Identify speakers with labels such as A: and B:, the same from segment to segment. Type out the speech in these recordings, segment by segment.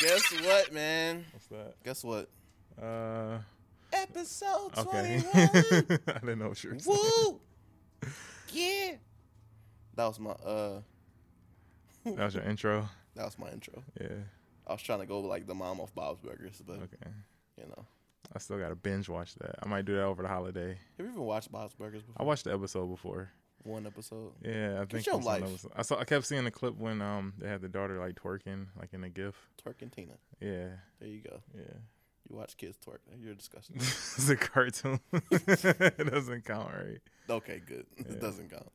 A: Guess what, man?
B: What's that?
A: Guess what?
B: Uh,
A: Episode
B: okay.
A: 21.
B: I didn't know what you were saying.
A: Woo! Yeah. That was my uh
B: That was your intro.
A: that was my intro.
B: Yeah.
A: I was trying to go like the mom of Bob's Burgers, but
B: Okay.
A: you know.
B: I still got to binge watch that. I might do that over the holiday.
A: Have you ever watched Bob's Burgers before?
B: I watched the episode before.
A: One episode.
B: Yeah, I think
A: your life.
B: episode. I saw. I kept seeing the clip when um they had the daughter like twerking like in a gif.
A: Twerking Tina.
B: Yeah,
A: There you go.
B: yeah.
A: You watch kids twerk. You're disgusting.
B: it's a cartoon. it doesn't count, right?
A: okay, good.
B: Yeah.
A: It doesn't count.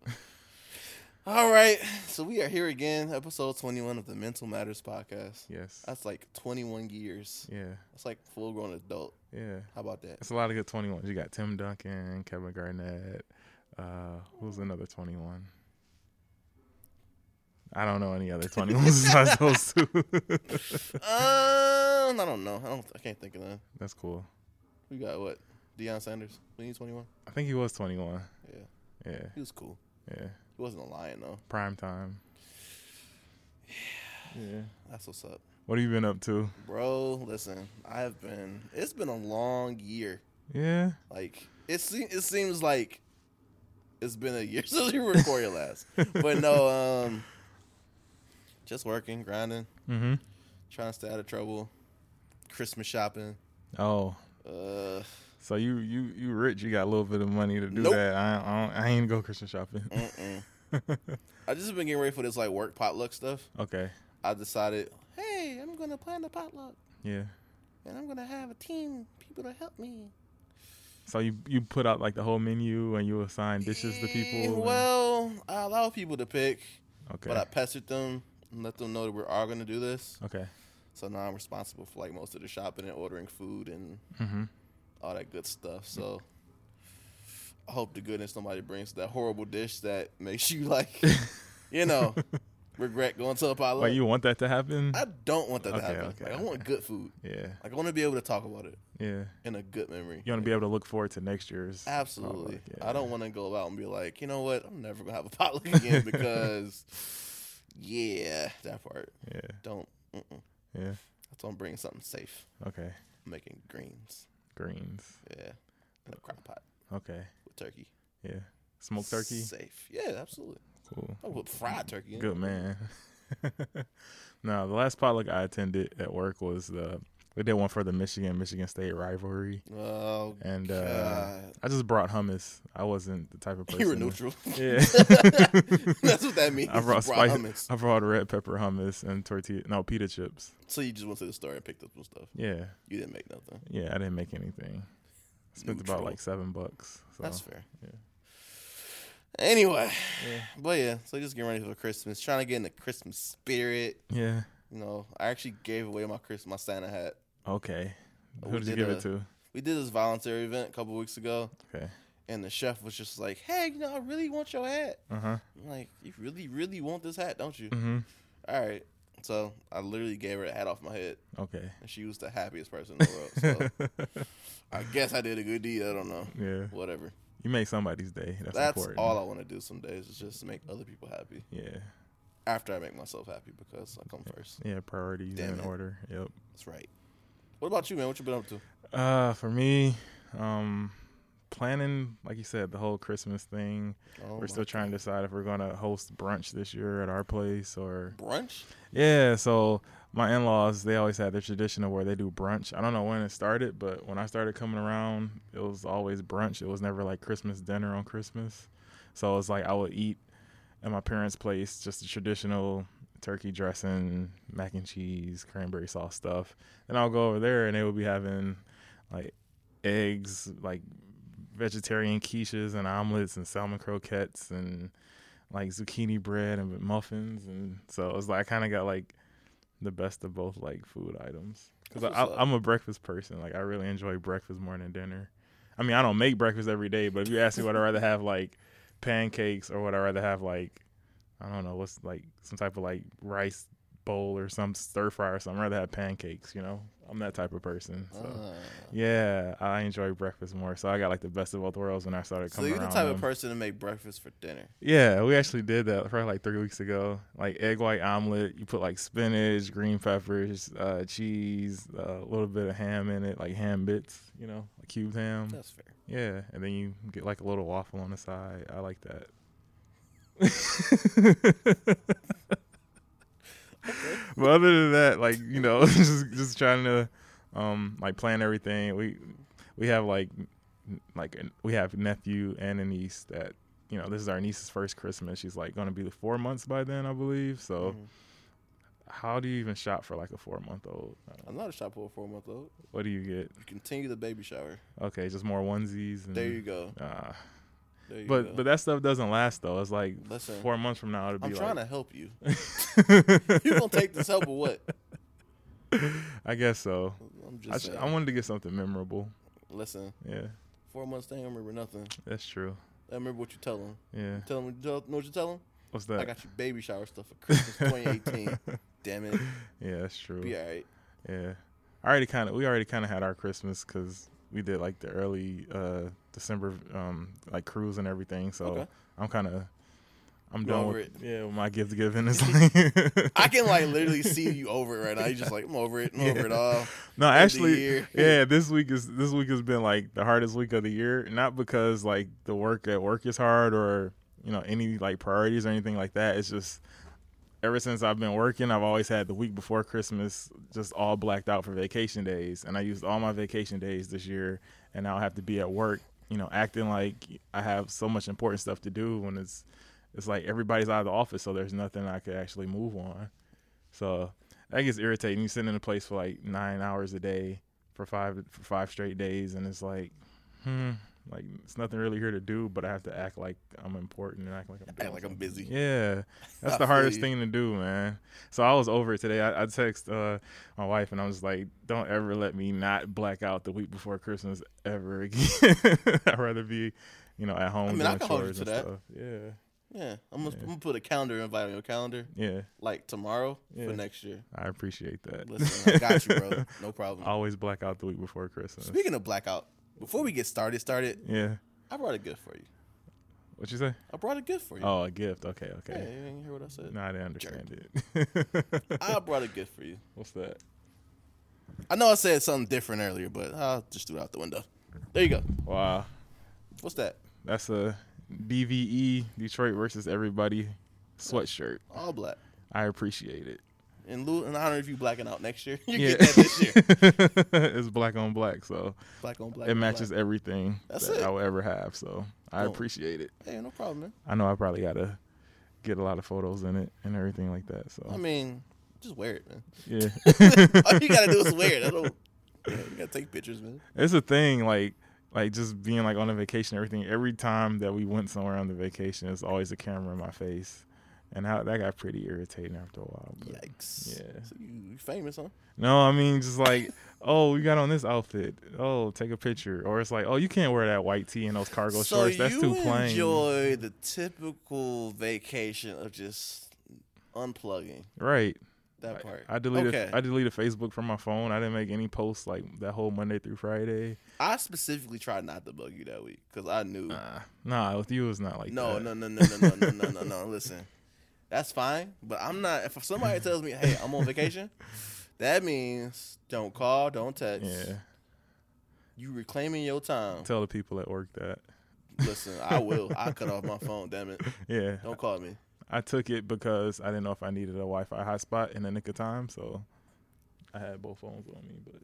A: All right. So we are here again, episode 21 of the Mental Matters podcast.
B: Yes.
A: That's like 21 years.
B: Yeah,
A: That's like full grown adult.
B: yeah.
A: How about that?
B: It's a lot of good 21s. You got Tim Duncan, Kevin Garnett. Uh, who's another 21? I don't know any other 21s besides those two.
A: Um, I don't know. I don't. I can't think of that.
B: That's cool.
A: We got what? Deion Sanders. When he 21.
B: I think he was 21.
A: Yeah,
B: Yeah,
A: he was cool.
B: yeah.
A: He wasn't a lion though.
B: Prime time. Yeah.
A: That's what's up,
B: What have you been up to?
A: bro. Listen, I've been. It's been a long year.
B: Yeah.
A: Like it seems. It seems like it's been a year since we recorded last. but no, um, just working, grinding,
B: Mm-hmm.
A: trying to stay out of trouble. Christmas shopping.
B: Oh,
A: Uh,
B: so you you you rich? You got a little bit of money to do
A: Nope.
B: that? I I, don't, I ain't go Christmas shopping.
A: I just been getting ready for this like work potluck stuff.
B: okay.
A: I decided, hey, I'm gonna plan a potluck,
B: Yeah.
A: and I'm gonna have a team people to help me.
B: So you you put out like the whole menu and you assign dishes to people. And-
A: Well, I allow people to pick,
B: okay.
A: but I pestered them and let them know that we're all gonna do this.
B: okay.
A: So now I'm responsible for like most of the shopping and ordering food and
B: Mm-hmm.
A: all that good stuff. So I hope to goodness somebody brings that horrible dish that makes you like, you know, regret going to a potluck.
B: Like you want that to happen?
A: I don't want that to
B: Okay,
A: happen.
B: okay,
A: like I want good food.
B: yeah.
A: Like I want to be able to talk about it
B: Yeah.
A: in a good memory.
B: You want to be able to look forward to next year's.
A: Absolutely.
B: yeah.
A: I don't want to go out and be like, you know what? I'm never gonna have a potluck again because, yeah, that part.
B: Yeah.
A: Don't. Mm-mm.
B: Yeah.
A: That's why I'm bringing something safe.
B: Okay.
A: I'm making greens.
B: Greens.
A: Yeah, in a crock pot
B: Okay.
A: with turkey.
B: Yeah. Smoked turkey.
A: Safe. Yeah, absolutely.
B: Cool.
A: I would fried turkey.
B: Good man. no, the last potluck I attended at work was the we did one for the Michigan Michigan State rivalry,
A: Oh,
B: and uh, I just brought hummus. I wasn't the type of person.
A: you were neutral.
B: Yeah.
A: That's what that means.
B: I brought
A: brought
B: spice.
A: hummus.
B: I brought red pepper hummus and tortilla. No, pita chips.
A: So you just went to the store and picked up some stuff.
B: Yeah,
A: You didn't make nothing.
B: yeah. I didn't make anything. Spent about like seven bucks. So.
A: That's fair.
B: yeah.
A: Anyway,
B: Yeah.
A: but yeah, so just getting ready for Christmas, trying to get in the Christmas spirit.
B: Yeah.
A: You know, I actually gave away my Christmas my Santa hat.
B: Okay.
A: We
B: Who did you give
A: a-
B: it to?
A: We did this voluntary event a couple weeks ago,
B: Okay.
A: and the chef was just like, "Hey, you know, I really want your hat."
B: Uh huh.
A: I'm like, "You really, really want this hat, don't you?"
B: Mm-hmm.
A: All right. So I literally gave her a hat off my head,
B: Okay.
A: and she was the happiest person in the world. So I guess I did a good deed. I don't know.
B: yeah.
A: Whatever.
B: You make somebody's day. That's,
A: That's
B: important.
A: all I want to do some days is just make other people happy
B: Yeah.
A: after I make myself happy because I come first.
B: Yeah. Priorities
A: Damn
B: in
A: it.
B: order. Yep.
A: That's right. What about you, man? What you been up to?
B: Uh, for me, um, planning, like you said, the whole Christmas thing.
A: Oh
B: we're still trying to decide if we're gonna host brunch this year at our place or
A: brunch.
B: yeah. So my in-laws, they always had their tradition of where they do brunch. I don't know when it started, but when I started coming around, it was always brunch. It was never like Christmas dinner on Christmas. So it was like I would eat at my parents' place just the traditional turkey dressing, mac and cheese, cranberry sauce stuff. Then I'll go over there and they would be having like eggs, like vegetarian quiches and omelets and salmon croquettes and like zucchini bread and muffins and so it was like I kind of got like the best of both like food items because I. I'm a breakfast person like I really enjoy breakfast more than dinner. I mean I don't make breakfast every day, but if you ask me what I'd rather have like pancakes or what I rather have like I don't know what's like some type of like rice bowl or some stir fry or something. I'd rather have pancakes. You know, I'm that type of person. So
A: Ah.
B: yeah, I enjoy breakfast more. So I got like the best of both worlds when I started
A: So you're the type
B: them.
A: of person to make breakfast for dinner.
B: Yeah, we actually did that probably like three weeks ago. Like egg white omelet, you put like spinach, green peppers, uh, cheese, uh, a little bit of ham in it, like ham bits, you know, like cubed ham.
A: That's fair.
B: Yeah, and then you get like a little waffle on the side. I like that. but other than that, like you know, just just trying to um like plan everything. We we have like like we have nephew and a niece that you know this is our niece's first Christmas. She's like going to be four months by then, I believe. So
A: Mhm.
B: how do you even shop for like a four month old?
A: I'm not a shop for a four month old.
B: What do you get?
A: You continue the baby shower.
B: Okay, just more onesies. And,
A: There you go.
B: Ah. But
A: go.
B: but that stuff doesn't last though. It's like
A: Listen,
B: four months from now it'll be
A: I'm
B: like.
A: trying to help you. You gonna take this help or what?
B: I guess so.
A: I'm
B: I,
A: just
B: sh- I wanted to get something memorable.
A: Listen,
B: Yeah,
A: four months they don't remember nothing.
B: that's true.
A: I remember what you tell them.
B: Yeah.
A: Tell them, know what you tell them?
B: What's that?
A: I got you baby shower stuff for Christmas 2018. Damn it,
B: yeah, that's true.
A: be alright.
B: Yeah, I already kind of we already kind of had our Christmas because we did like the early uh December um like cruise and everything. So
A: Okay.
B: I'm kind of I'm done
A: over
B: with
A: it?
B: yeah with my gift giving. Is like
A: I can like literally see you over it right now. You're just like I'm over it, I'm over it all.
B: no
A: the
B: actually yeah this week is this week has been like the hardest week of the year. Not because like the work at work is hard or you know any like priorities or anything like that. It's just ever since I've been working, I've always had the week before Christmas just all blacked out for vacation days, and I used all my vacation days this year, and now I have to be at work, you know, acting like I have so much important stuff to do when it's it's like everybody's out of the office, so there's nothing I could actually move on. So that gets irritating. You sit in a place for like nine hours a day for five for five straight days, and it's like, hmm, like it's nothing really here to do, but I have to act like I'm important and act like I'm
A: Act like I'm busy.
B: Yeah, that's the hardest thing to do, man. So I was over it today. I, I text uh, my wife and I was like, "Don't ever let me not black out the week before Christmas ever again. I'd rather be, you know, at home
A: I mean, I
B: doing
A: can hold you
B: chores
A: to
B: and
A: that.
B: stuff. Yeah,
A: Yeah, I'm gonna,
B: Yeah.
A: I'm gonna put a calendar invite on your calendar
B: yeah,
A: like tomorrow
B: Yeah.
A: for next year.
B: I appreciate that.
A: Listen, I got you, bro. No problem.
B: Always black out the week before Christmas.
A: Speaking of blackout, before we get started, started,
B: Yeah,
A: I brought a gift for you.
B: what you say?
A: I brought a gift for you.
B: Oh, a gift. Okay, okay.
A: Hey, you didn't hear what I said?
B: No, I didn't understand it.
A: I brought a gift for you.
B: What's that?
A: I know I said something different earlier, but I'll just threw it out the window. There you go.
B: Wow,
A: What's that?
B: that's a DVE Detroit versus everybody sweatshirt.
A: All black.
B: I appreciate it.
A: In lieu, in honor of you blacking out next year, you
B: Yeah.
A: get that this year.
B: it's black on black, so
A: Black on black.
B: it matches
A: black.
B: everything
A: That's
B: that
A: it.
B: I will ever have. So I
A: Boom.
B: appreciate it.
A: Hey, no problem, man.
B: I know I probably gotta get a lot of photos in it and everything like that. So
A: I mean, just wear it, man.
B: yeah,
A: All you gotta do is wear it. I don't. Yeah, you gotta take pictures, man.
B: it's a thing. Like like just being like on a vacation, everything. Every time that we went somewhere on the vacation, it's always a camera in my face, and how that got pretty irritating after a while.
A: Yikes!
B: Yeah,
A: so you famous, huh?
B: No, I mean just like, oh, you got on this outfit. Oh, take a picture. Or it's like, oh, you can't wear that white tee and those cargo
A: so
B: shorts. That's too plain.
A: Enjoy the typical vacation of just unplugging.
B: Right.
A: That part.
B: I, I deleted.
A: Okay.
B: I deleted Facebook from my phone. I didn't make any posts like that whole Monday through Friday.
A: I specifically tried not to bug you that week because I knew.
B: Nah, nah, with you it's not like
A: no,
B: that.
A: no, no, no, no, no, no, no, no. Listen, that's fine, but I'm not. If somebody tells me, "Hey, I'm on vacation," that means don't call, don't text.
B: Yeah,
A: You reclaiming your time.
B: tell the people at work that.
A: Listen, I will. I cut off my phone. Damn it!
B: Yeah,
A: Don't call me.
B: I took it because I didn't know if I needed a Wi-Fi hotspot in the nick of time, so I had both phones on me. But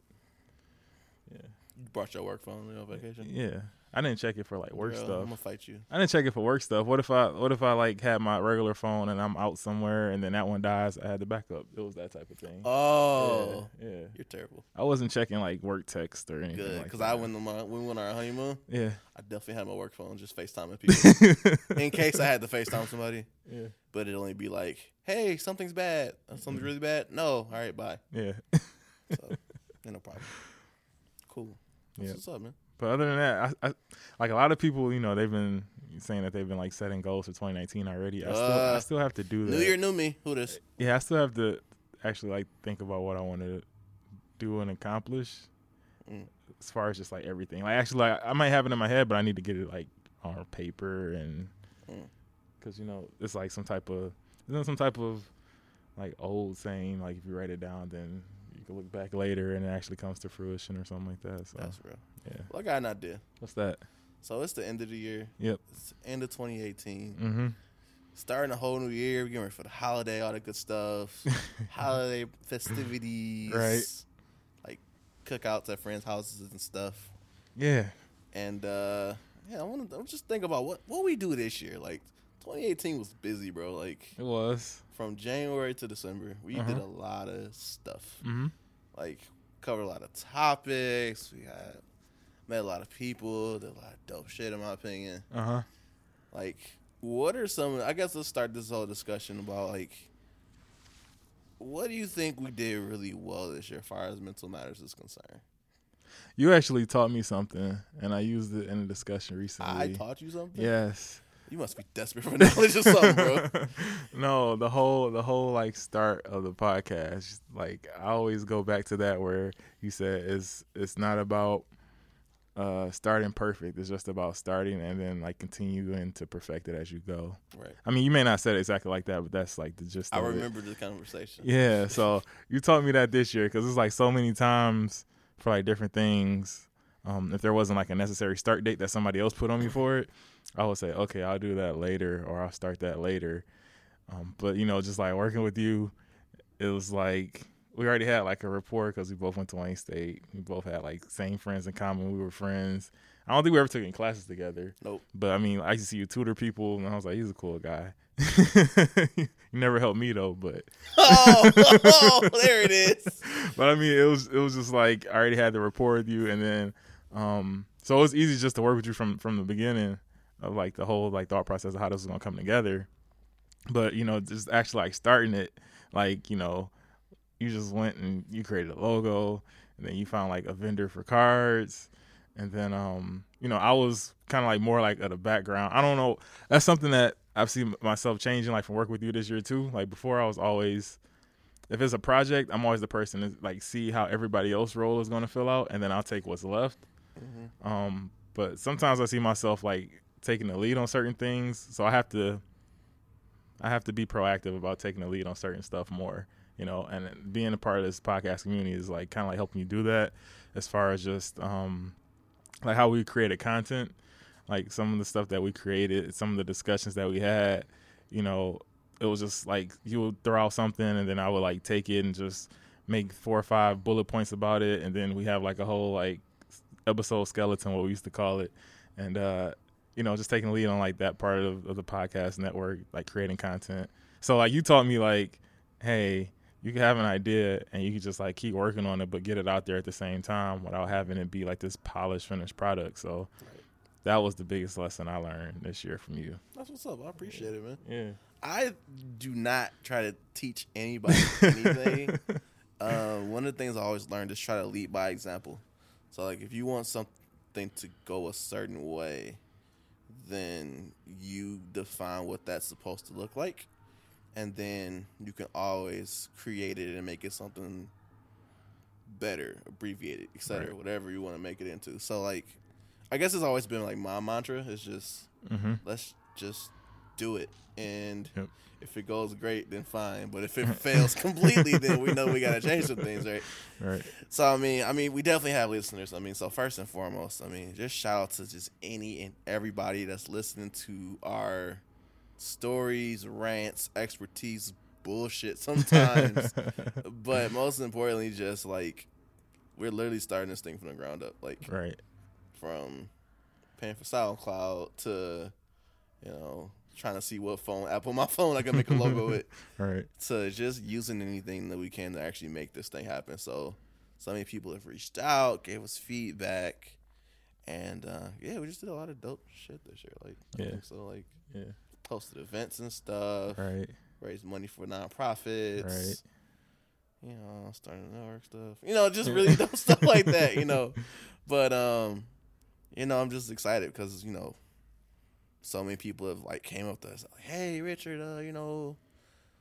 B: yeah,
A: You brought your work phone on vacation.
B: yeah, I didn't check it for like work
A: Girl,
B: stuff.
A: I'm gonna fight you.
B: I didn't check it for work stuff. What if I what if I like had my regular phone and I'm out somewhere and then that one dies? I had the backup. It was that type of thing.
A: Oh,
B: yeah, yeah.
A: you're terrible.
B: I wasn't checking like work text or anything.
A: Good,
B: like
A: because. I went on my we went on our honeymoon.
B: Yeah,
A: I definitely had my work phone just FaceTiming people in case I had to FaceTime somebody.
B: yeah,
A: But it'd only be like, "Hey, something's bad. Uh, Something's really bad." No, all right, bye.
B: yeah.
A: So, ain't no problem. Cool. That's
B: Yeah.
A: what's up, man.
B: But other than that, I, I like a lot of people. You know, they've been saying that they've been like setting goals for 2019 already. I still, I
A: Uh,
B: still have to do that.
A: New year, new me. Who this?
B: Yeah, I still have to. actually like think about what I want to do and accomplish.
A: Mm.
B: As far as just like everything, like actually, like I might have it in my head, but I need to get it like on paper and
A: Mm.
B: because you know it's like some type of isn't some type of like old saying like if you write it down, then look back later and it actually comes to fruition or something like that. So
A: That's real.
B: yeah,
A: Well, I got an idea.
B: what's that?
A: So it's the end of the year.
B: Yep.
A: It's end of 2018.
B: Mm-hmm.
A: Starting a whole new year. We're getting ready for the holiday, all the good stuff. holiday festivities.
B: Right.
A: Like cookouts at friends' houses and stuff.
B: Yeah.
A: And uh yeah, I want to just think about what what we do this year. Like 2018 was busy, bro. Like
B: It was.
A: From January to December, we
B: Uh-huh.
A: did a lot of stuff.
B: Mm-hmm.
A: Like covered a lot of topics. We had met a lot of people. Did a lot of dope shit, in my opinion.
B: Uh huh.
A: Like, what are some? I guess let's start this whole discussion about like, what do you think we did really well this year, as far as mental matters is concerned?
B: You actually taught me something, and I used it in a discussion recently.
A: I taught you something.
B: Yes.
A: You must be desperate for knowledge or something, bro.
B: no, the whole the whole like start of the podcast, like I always go back to that where you said it's it's not about uh starting perfect. It's just about starting and then like continuing to perfect it as you go.
A: Right.
B: I mean, you may not say it exactly like that, but that's like the gist.
A: I remember the conversation.
B: Yeah, so you taught me that this year because it's like so many times for like different things. Um, if there wasn't like a necessary start date that somebody else put on me for it, I would say, okay, I'll do that later or I'll start that later. Um, but you know, just like working with you, it was like we already had like a rapport because we both went to Wayne State. We both had like same friends in common. We were friends. I don't think we ever took any classes together.
A: Nope.
B: But I mean, I used to see you tutor people, and I was like, he's a cool guy. you never helped me though, but
A: oh, oh, there it is.
B: but I mean, it was it was just like I already had the rapport with you, and then um, so it was easy just to work with you from from the beginning of like the whole like thought process of how this is gonna come together. But you know, just actually like starting it, like you know, you just went and you created a logo, and then you found like a vendor for cards, and then um, you know, I was kind of like more like at the background. I don't know. That's something that I've seen myself changing, like from working with you this year too. Like before, I was always if it's a project, I'm always the person to like see how everybody else role is going to fill out, and then I'll take what's left.
A: Mhm.
B: Um, but sometimes I see myself like taking the lead on certain things, so I have to, I have to be proactive about taking the lead on certain stuff more, you know. And being a part of this podcast community is like kind of like helping you do that, as far as just um, like how we created content, like some of the stuff that we created, some of the discussions that we had, you know, it was just like you would throw out something and then I would like take it and just make four or five bullet points about it. And then we have like a whole like episode skeleton what we used to call it. And uh you know just taking the lead on like that part of, of the podcast network like creating content so like you taught me like hey you can have an idea and you can just like keep working on it but get it out there at the same time without having it be like this polished finished product so
A: Right.
B: that was the biggest lesson i learned this year from you
A: That's what's up. I appreciate it, man.
B: yeah
A: I do not try to teach anybody anything. uh, one of the things I always learned is try to lead by example. So, like, if you want something to go a certain way, then you define what that's supposed to look like, and then you can always create it and make it something better, abbreviated, etc.,
B: Right.
A: whatever you want to make it into. So, like, I guess it's always been like my mantra is just
B: mm-hmm.
A: let's just do it. And
B: Yep.
A: if it goes great, then fine. But if it fails completely, then we know we gotta change some things, right?
B: right
A: So I mean, I mean, we definitely have listeners. I mean, so first and foremost, I mean, just shout out to just any and everybody that's listening to our stories, rants, expertise, bullshit sometimes. but most importantly, just like we're literally starting this thing from the ground up. Like
B: right
A: from paying for SoundCloud to, you know, trying to see what phone app on my phone I can make a logo with
B: right
A: So just using anything that we can to actually make this thing happen. So, so many people have reached out, gave us feedback, and uh, yeah, we just did a lot of dope shit this year. Like,
B: Yeah.
A: so like
B: yeah
A: hosted events and stuff,
B: right
A: raised money for nonprofits,
B: Right.
A: You know, starting network stuff. You know, just really dope stuff like that. You know, but um, you know, I'm just excited because you know, so many people have like came up to us like, "Hey, Richard, uh, you know,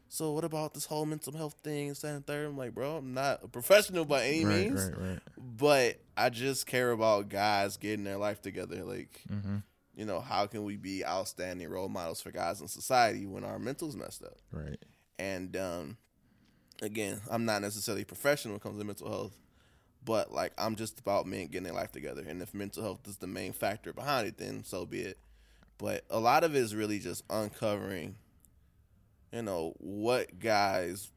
A: so what about this whole mental health thing? And and third. I'm like, bro, I'm not a professional by any
B: right,
A: means,
B: right, right.
A: but I just care about guys getting their life together. Like,
B: Mm-hmm.
A: you know, how can we be outstanding role models for guys in society when our mental's messed up?
B: Right.
A: And um, again, I'm not necessarily professional when it comes to mental health, but like I'm just about men getting their life together. And if mental health is the main factor behind it, then so be it. But a lot of it is really just uncovering, you know, what guys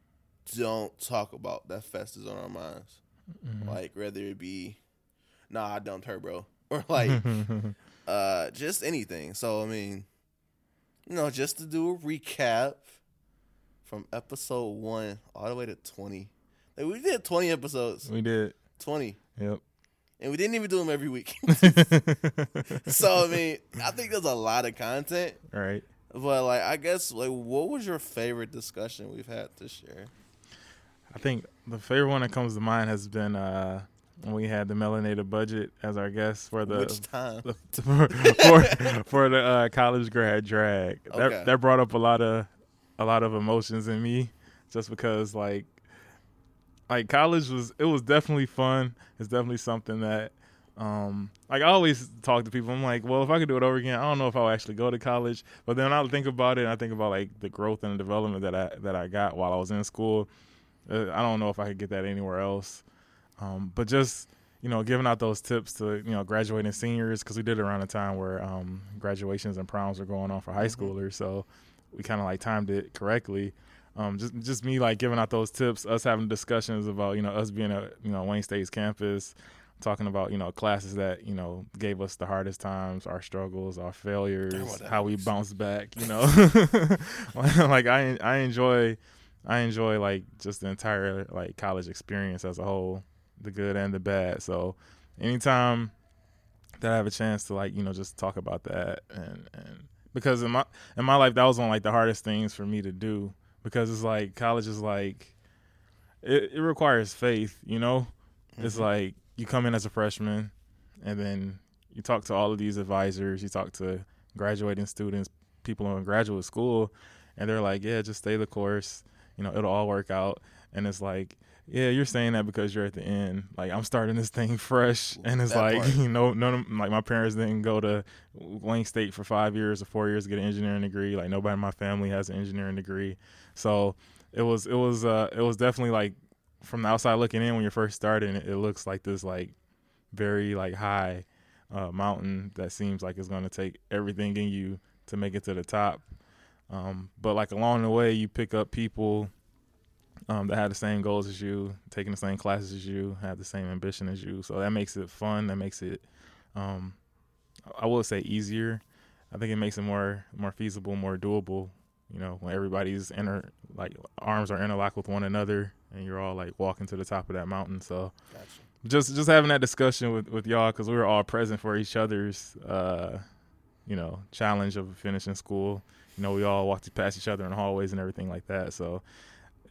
A: don't talk about that festers on our minds.
B: Mm-hmm.
A: Like whether it be, nah, I dumped her, bro, or like uh just anything. So I mean, you know, just to do a recap from episode one all the way to twenty. Like we did twenty episodes,
B: we did.
A: twenty,
B: Yep.
A: And we didn't even do them every week. so I mean, I think there's a lot of content,
B: right.
A: but like I guess like what was your favorite discussion we've had this year?
B: I think the favorite one that comes to mind has been uh, when we had the melanated budget as our guest for the
A: Which time?
B: the- for for, for the uh, college grad drag.
A: Okay.
B: That that brought up a lot of a lot of emotions in me, just because like like college was it was definitely fun. It's definitely something that um like I always talk to people. I'm like, well, if I could do it over again, I don't know if I'll actually go to college. But then I think about it, and I think about like the growth and the development that I that I got while I was in school. Uh, I don't know if I could get that anywhere else. Um, but just you know, giving out those tips to you know graduating seniors because we did it around the time where um, graduations and proms were going on for high schoolers, so we kind of like timed it correctly. Um, just just me like giving out those tips, us having discussions about you know us being at you know Wayne State's campus, talking about you know classes that you know gave us the hardest times, our struggles, our failures,
A: Damn,
B: how we
A: means.
B: bounced back. You know, like I I enjoy I enjoy like just the entire like college experience as a whole, the good and the bad. So anytime that I have a chance to like you know just talk about that and and because in my in my life that was one like the hardest things for me to do because it's like college is like it, it requires faith you know? It's
A: Mhm.
B: like you come in as a freshman and then you talk to all of these advisors you talk to graduating students people in graduate school and they're like yeah just stay the course. You know it'll all work out. And it's like yeah you're saying that because you're at the end. Like i'm starting this thing fresh. And it's
A: That
B: like
A: part.
B: you know none of like my parents didn't go to wayne state for five years or four years to get an engineering degree. Like nobody in my family has an engineering degree so it was it was uh it was definitely like from the outside looking in when you're first starting it, looks like this like very like high uh, mountain that seems like it's going to take everything in you to make it to the top. Um, but like along the way you pick up people um, that have the same goals as you taking the same classes as you have the same ambition as you. So that makes it fun. That makes it um, i will say easier. I think it makes it more more feasible more doable you know when everybody's inner like arms are interlocked with one another and you're all like walking to the top of that mountain. So
A: Gotcha.
B: just just having that discussion with with y'all because we were all present for each other's uh you know challenge of finishing school. You know we all walked past each other in the hallways and everything like that. So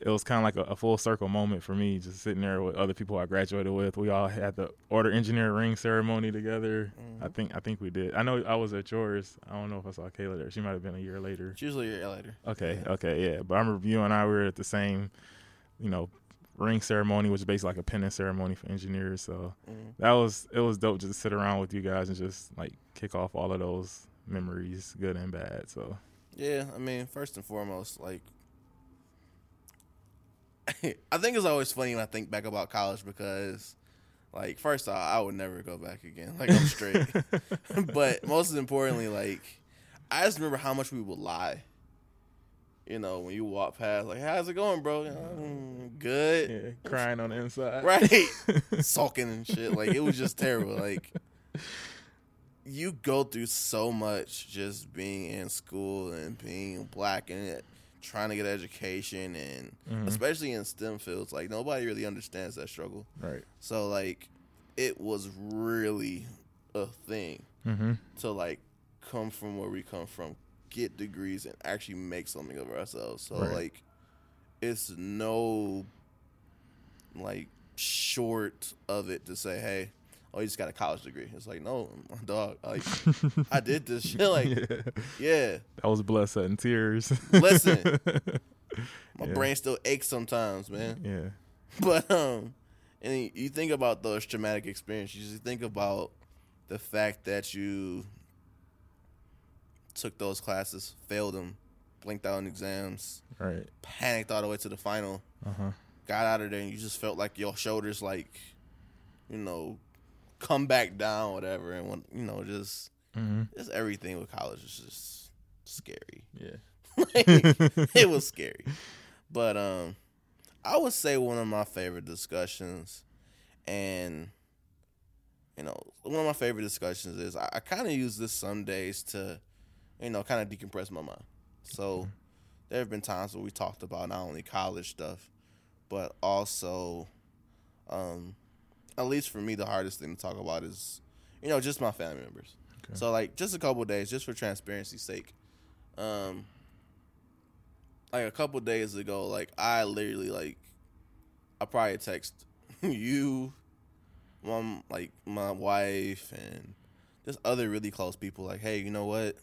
B: it was kind of like a, a full circle moment for me just sitting there with other people i graduated with we all had the order engineer ring ceremony together i
A: Mhm.
B: think i think we did i know i was at yours i don't know if i saw kayla there she might have been a year later
A: It's usually a year later.
B: Okay,
A: Yeah.
B: okay, yeah. But I remember you and I were at the same, you know, ring ceremony, which is basically like a pennant ceremony for engineers. So
A: Mhm.
B: that was it was dope just to sit around with you guys and just like kick off all of those memories, good and bad. So
A: Yeah, I mean, first and foremost, like, I think it's always funny when I think back about college because, like, first off, I would never go back again. Like, I'm straight. but most importantly, like, I just remember how much we would lie. You know, when you walk past, like, how's it going, bro? You know, "Mm, good.
B: yeah, crying on the inside.
A: Right. sulking and shit. Like it was just terrible. Like you go through so much just being in school and being black and it, trying to get education and
B: Mhm.
A: especially in STEM fields. Like nobody really understands that struggle.
B: Right.
A: So like it was really a thing
B: Mm-hmm.
A: to like come from where we come from, get degrees and actually make something of ourselves. So
B: Right.
A: like it's no like short of it to say, hey, oh, you just got a college degree. It's like, no, my dog, like I did this shit. Like,
B: yeah.
A: yeah,
B: that was blessed and tears.
A: Listen. My
B: Yeah.
A: brain still aches sometimes, man.
B: Yeah.
A: But um, and you think about those traumatic experiences. You think about the fact that you took those classes, failed them, blinked out on exams,
B: Right.
A: panicked all the way to the final,
B: Uh huh.
A: got out of there, and you just felt like your shoulders, like, you know, come back down, whatever, and when, you know, just
B: Mm-hmm.
A: just everything with college is just scary.
B: Yeah.
A: Like, it was scary. But um I would say one of my favorite discussions and you know, one of my favorite discussions is I, I kind of use this some days to, you know, kind of decompress my mind. So there have been times where we talked about not only college stuff, but also, um, at least for me, the hardest thing to talk about is, you know, just my family members.
B: Okay.
A: So like, just a couple days, just for transparency's sake, um, like a couple days ago, like I literally like, I probably text you, mom, like my wife, and just other really close people, like, hey, you know what?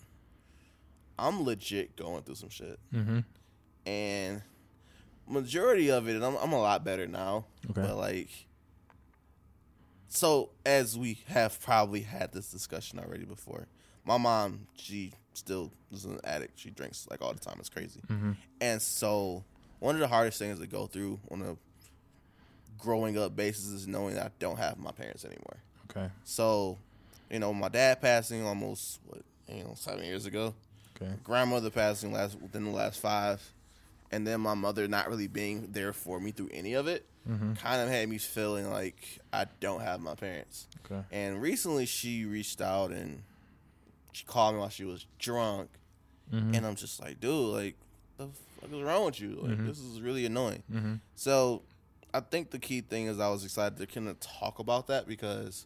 A: I'm legit going through some shit,
B: Mm-hmm.
A: and majority of it, I'm I'm a lot better now.
B: Okay.
A: But like, so as we have probably had this discussion already before, my mom, she still is an addict. She drinks like all the time. It's crazy.
B: Mm-hmm.
A: And so one of the hardest things to go through on a growing up basis is knowing that I don't have my parents anymore.
B: Okay.
A: So, you know, my dad passing almost what you know seven years ago,
B: Okay.
A: grandmother passing last within the last five, and then my mother not really being there for me through any of it,
B: Mm-hmm.
A: kind of had me feeling like I don't have my parents.
B: Okay.
A: And recently, she reached out and she called me while she was drunk,
B: Mm-hmm.
A: and I'm just like, dude, like, the fuck is wrong with you? Like,
B: Mhm.
A: this is really annoying.
B: Mm-hmm.
A: So, I think the key thing is I was excited to kind of talk about that because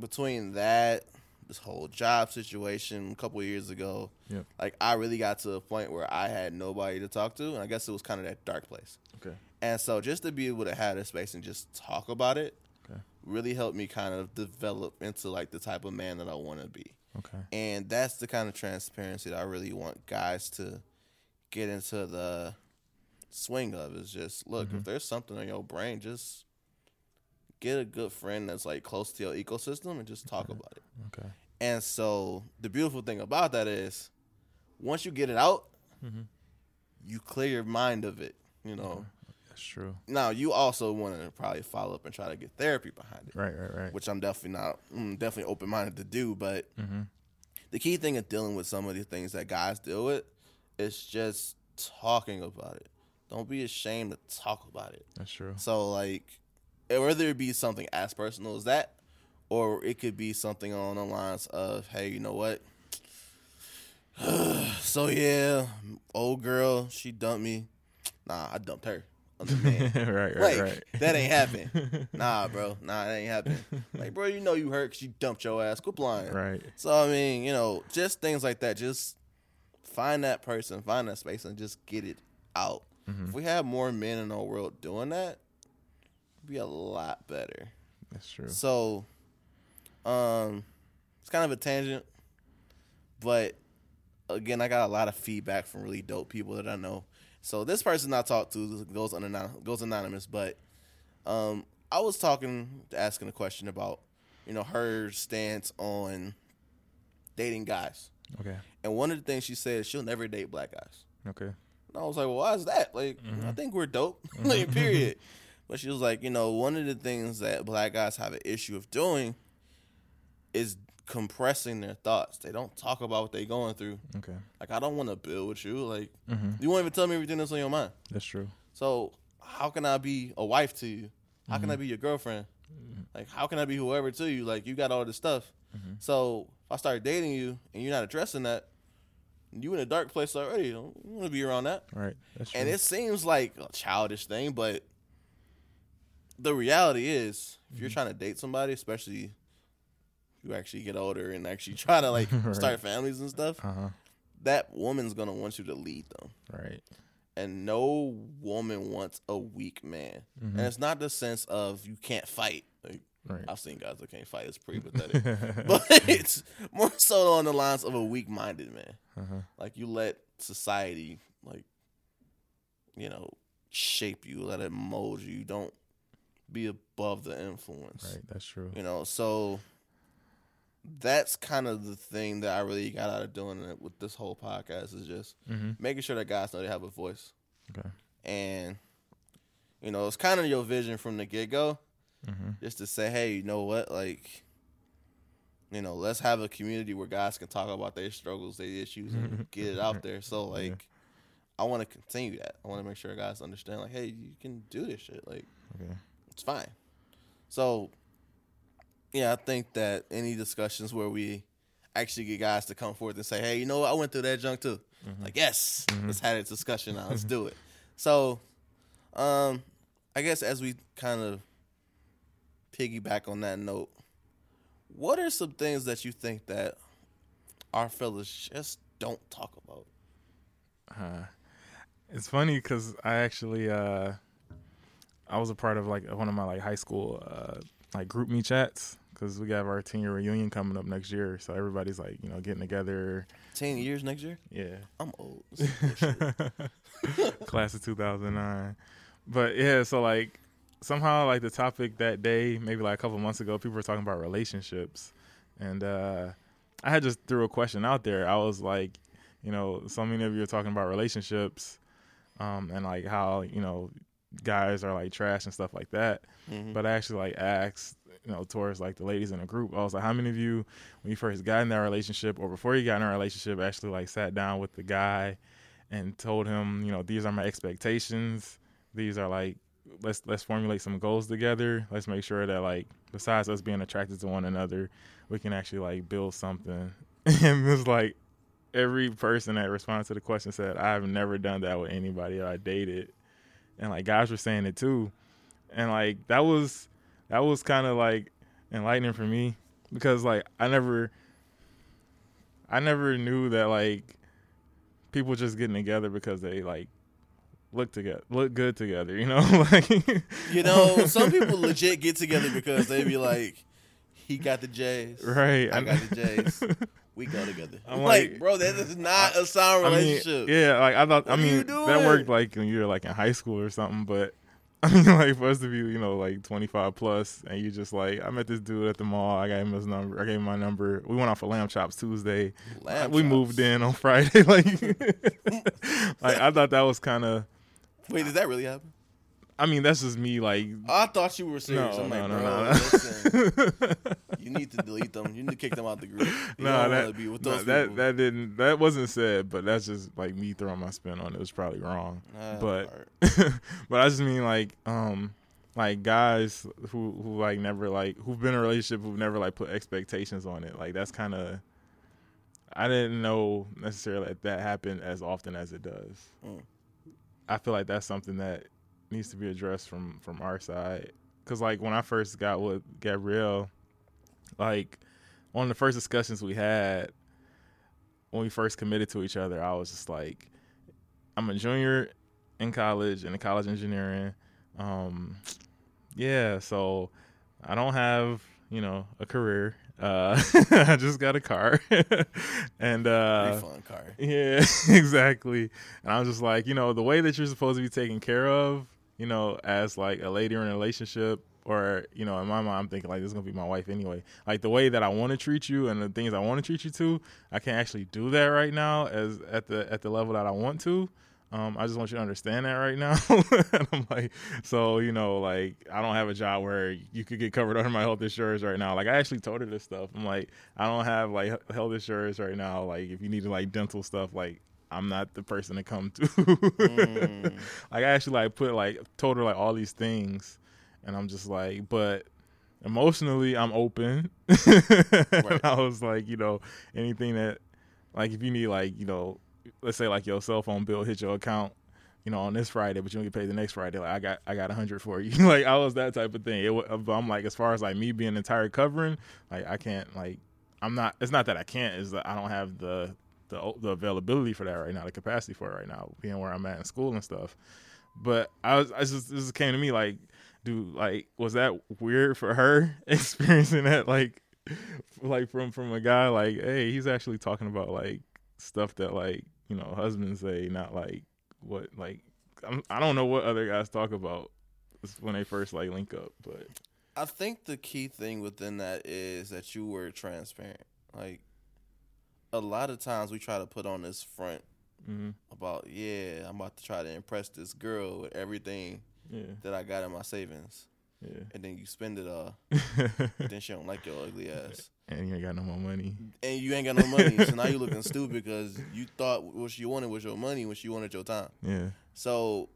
A: between that, this whole job situation a couple of years ago,
B: Yep.
A: like I really got to a point where I had nobody to talk to, and I guess it was kind of that dark place.
B: Okay.
A: And so, just to be able to have a space and just talk about it,
B: Okay.
A: really helped me kind of develop into like the type of man that I want to be.
B: Okay.
A: And that's the kind of transparency that I really want guys to get into the swing of. Is just look, if mm-hmm. there's something in your brain, just get a good friend that's like close to your ecosystem and just talk about it.
B: Okay.
A: And so the beautiful thing about that is once you get it out,
B: Mhm.
A: you clear your mind of it. You know.
B: That's true.
A: Now you also want to probably follow up and try to get therapy behind it,
B: Right. Right. Right.
A: which I'm definitely not, mm, definitely open minded to do. But
B: Mm-hmm.
A: the key thing of dealing with some of the things that guys deal with is just talking about it. Don't be ashamed to talk about it.
B: That's true.
A: So like, whether it be something as personal as that, or it could be something on the lines of, "Hey, you know what? so yeah, old girl, she dumped me. Nah, I dumped her. Man.
B: right. Right.
A: Like
B: right.
A: that ain't happen. Nah, bro. Nah, that ain't happen. Like, bro, you know you hurt because you dumped your ass. Quit lying.
B: right.
A: So I mean, you know, just things like that. Just find that person, find that space, and just get it out.
B: Mm-hmm.
A: If we have more men in our world doing that, be a lot better.
B: That's true.
A: So, um, it's kind of a tangent, but again, I got a lot of feedback from really dope people that I know. So this person I talked to goes anon- goes anonymous, but um, I was talking, asking a question about, you know, her stance on dating guys,
B: Okay.
A: and one of the things she said is she'll never date black guys.
B: Okay.
A: And I was like, well, why is that? Like, I think we're dope. like, period. But she was like, you know, one of the things that black guys have an issue of doing is compressing their thoughts. They don't talk about what they're going through.
B: Okay.
A: Like, I don't want to build with you. Like,
B: Mm-hmm.
A: you won't even tell me everything that's on your mind.
B: That's true.
A: So, how can I be a wife to you? How can I mm-hmm. be your girlfriend? Mm-hmm. Like, how can I be whoever to you? Like, you got all this stuff. Mm-hmm. So, if I start dating you and you're not addressing that, you in a dark place already. I don't want to be around that.
B: Right. That's true.
A: And it seems like a childish thing, but the reality is, if
B: Mm-hmm.
A: you're trying to date somebody, especially you actually get older and actually try to like
B: Right.
A: start families and stuff,
B: Uh huh.
A: that woman's gonna want you to lead them.
B: Right.
A: And no woman wants a weak man.
B: Mm-hmm.
A: And it's not the sense of you can't fight. Like,
B: Right.
A: I've seen guys that can't fight. It's pretty pathetic. but it's more so on the lines of a weak minded man.
B: Uh-huh.
A: Like you let society like you know, shape you, let it mold you. Don't be above the influence.
B: Right, that's true.
A: You know, so that's kind of the thing that I really got out of doing it with this whole podcast is just
B: Mm-hmm.
A: making sure that guys know they have a voice.
B: Okay.
A: And you know, it's kind of your vision from the get go,
B: Mm-hmm.
A: just to say, hey, you know what, like, you know, let's have a community where guys can talk about their struggles, their issues, and get it out there. So like,
B: Yeah.
A: I want to continue that. I want to make sure guys understand, like, hey, you can do this shit. Like,
B: Okay.
A: It's fine. So, yeah, I think that any discussions where we actually get guys to come forth and say, "Hey, you know what? I went through that junk too." Like, yes, let's have a discussion now. Let's do it. So, um, I guess as we kind of piggyback on that note, what are some things that you think that our fellas just don't talk about?
B: Uh, it's funny because I actually uh, I was a part of like one of my like high school uh, like GroupMe chats because we have our ten year reunion coming up next year, so everybody's like you know getting together.
A: Ten years next year?
B: Yeah,
A: I'm old.
B: Class of 2009 but yeah so like somehow like the topic that day maybe like a couple months ago people were talking about relationships and uh i had just threw a question out there i was like you know so many of you are talking about relationships um and like how you know guys are like trash and stuff like that
A: Mhm.
B: but I actually like asked, you know, towards like the ladies in the group. I was like, how many of you, when you first got in that relationship or before you got in a relationship, actually like sat down with the guy and told him, you know, these are my expectations. These are like let's let's formulate some goals together. Let's make sure that like besides us being attracted to one another, we can actually like build something. And it was like every person that responded to the question said, I've never done that with anybody that I dated. And like guys were saying it too and like that was that was kind of like enlightening for me because like I never I never knew that like people just getting together because they like look together look good together you know like
A: You know, some people legit get together because they be like, he got the J's.
B: right
A: I got the J's. We go together.
B: I'm
A: like,
B: like-
A: bro, that is not a sound
B: I mean,
A: relationship.
B: yeah like I thought I
A: What you
B: mean that worked like when you were like in high school or something but I mean, like for us to be, you know, like twenty five plus, and you just like, I met this dude at the mall. I gave him his number. I gave him my number. We went out for lamb chops Tuesday.
A: Lamb
B: we
A: chops.
B: moved in on Friday. like, like I thought that was kind of.
A: Wait, did that really happen?
B: I mean, that's just me. Like,
A: I thought you were serious.
B: No,
A: I'm like,
B: no, no,
A: bro,
B: no.
A: listen, you need to delete them. You need to kick them out the group. You
B: no, that
A: be with
B: no,
A: those
B: that
A: people.
B: that didn't that wasn't said, but that's just like me throwing my spin on it. It was probably wrong. But- but I just mean like um like guys who who like never like who've been in a relationship who've never like put expectations on it. Like that's kind of I didn't know necessarily that that happened as often as it does.
A: Mm.
B: I feel like that's something that needs to be addressed from from our side cuz like when I first got with Gabrielle like one of the first discussions we had when we first committed to each other, I was just like I'm a junior in college and in college engineering. Um, yeah, so I don't have you know a career. Uh, I just got a car, and uh,
A: refund card.
B: yeah, exactly. And I'm just like, you know, the way that you're supposed to be taken care of, you know, as like a lady in a relationship, or you know, in my mind, I'm thinking like this is gonna be my wife anyway. Like the way that I want to treat you and the things I want to treat you to, I can't actually do that right now as at the at the level that I want to. Um, I just want you to understand that right now. and I'm like, so you know, like I don't have a job where you could get covered under my health insurance right now. Like I actually told her this stuff. I'm like, I don't have like health insurance right now. Like if you need like dental stuff, like I'm not the person to come to.
A: Mm.
B: like I actually like put like told her like all these things, and I'm just like, but emotionally I'm open.
A: Right.
B: I was like, you know, anything that like if you need like you know, let's say like your cell phone bill hit your account. You know, on this Friday, but you don't get paid the next Friday. Like I got, I got a hundred for you. like I was that type of thing. It, but I'm like, as far as like me being entire covering, like I can't, like I'm not. It's not that I can't. Is that I don't have the the the availability for that right now, the capacity for it right now, being where I'm at in school and stuff. But I was, I just this came to me like, dude, like was that weird for her experiencing that like, like from from a guy like, hey, he's actually talking about like stuff that like you know husbands say, not like what like I'm, I don't know what other guys talk about when they first like link up, but
A: I think the key thing within that is that you were transparent. Like a lot of times we try to put on this front
B: mm-hmm.
A: about yeah, I'm about to try to impress this girl with everything
B: yeah,
A: that I got in my savings,
B: yeah.
A: and then you spend it all. and then she don't like your ugly ass,
B: and you ain't got no more money.
A: and you ain't got no money. so now you looking stupid because you thought what she wanted was your money when she wanted your time.
B: Yeah,
A: So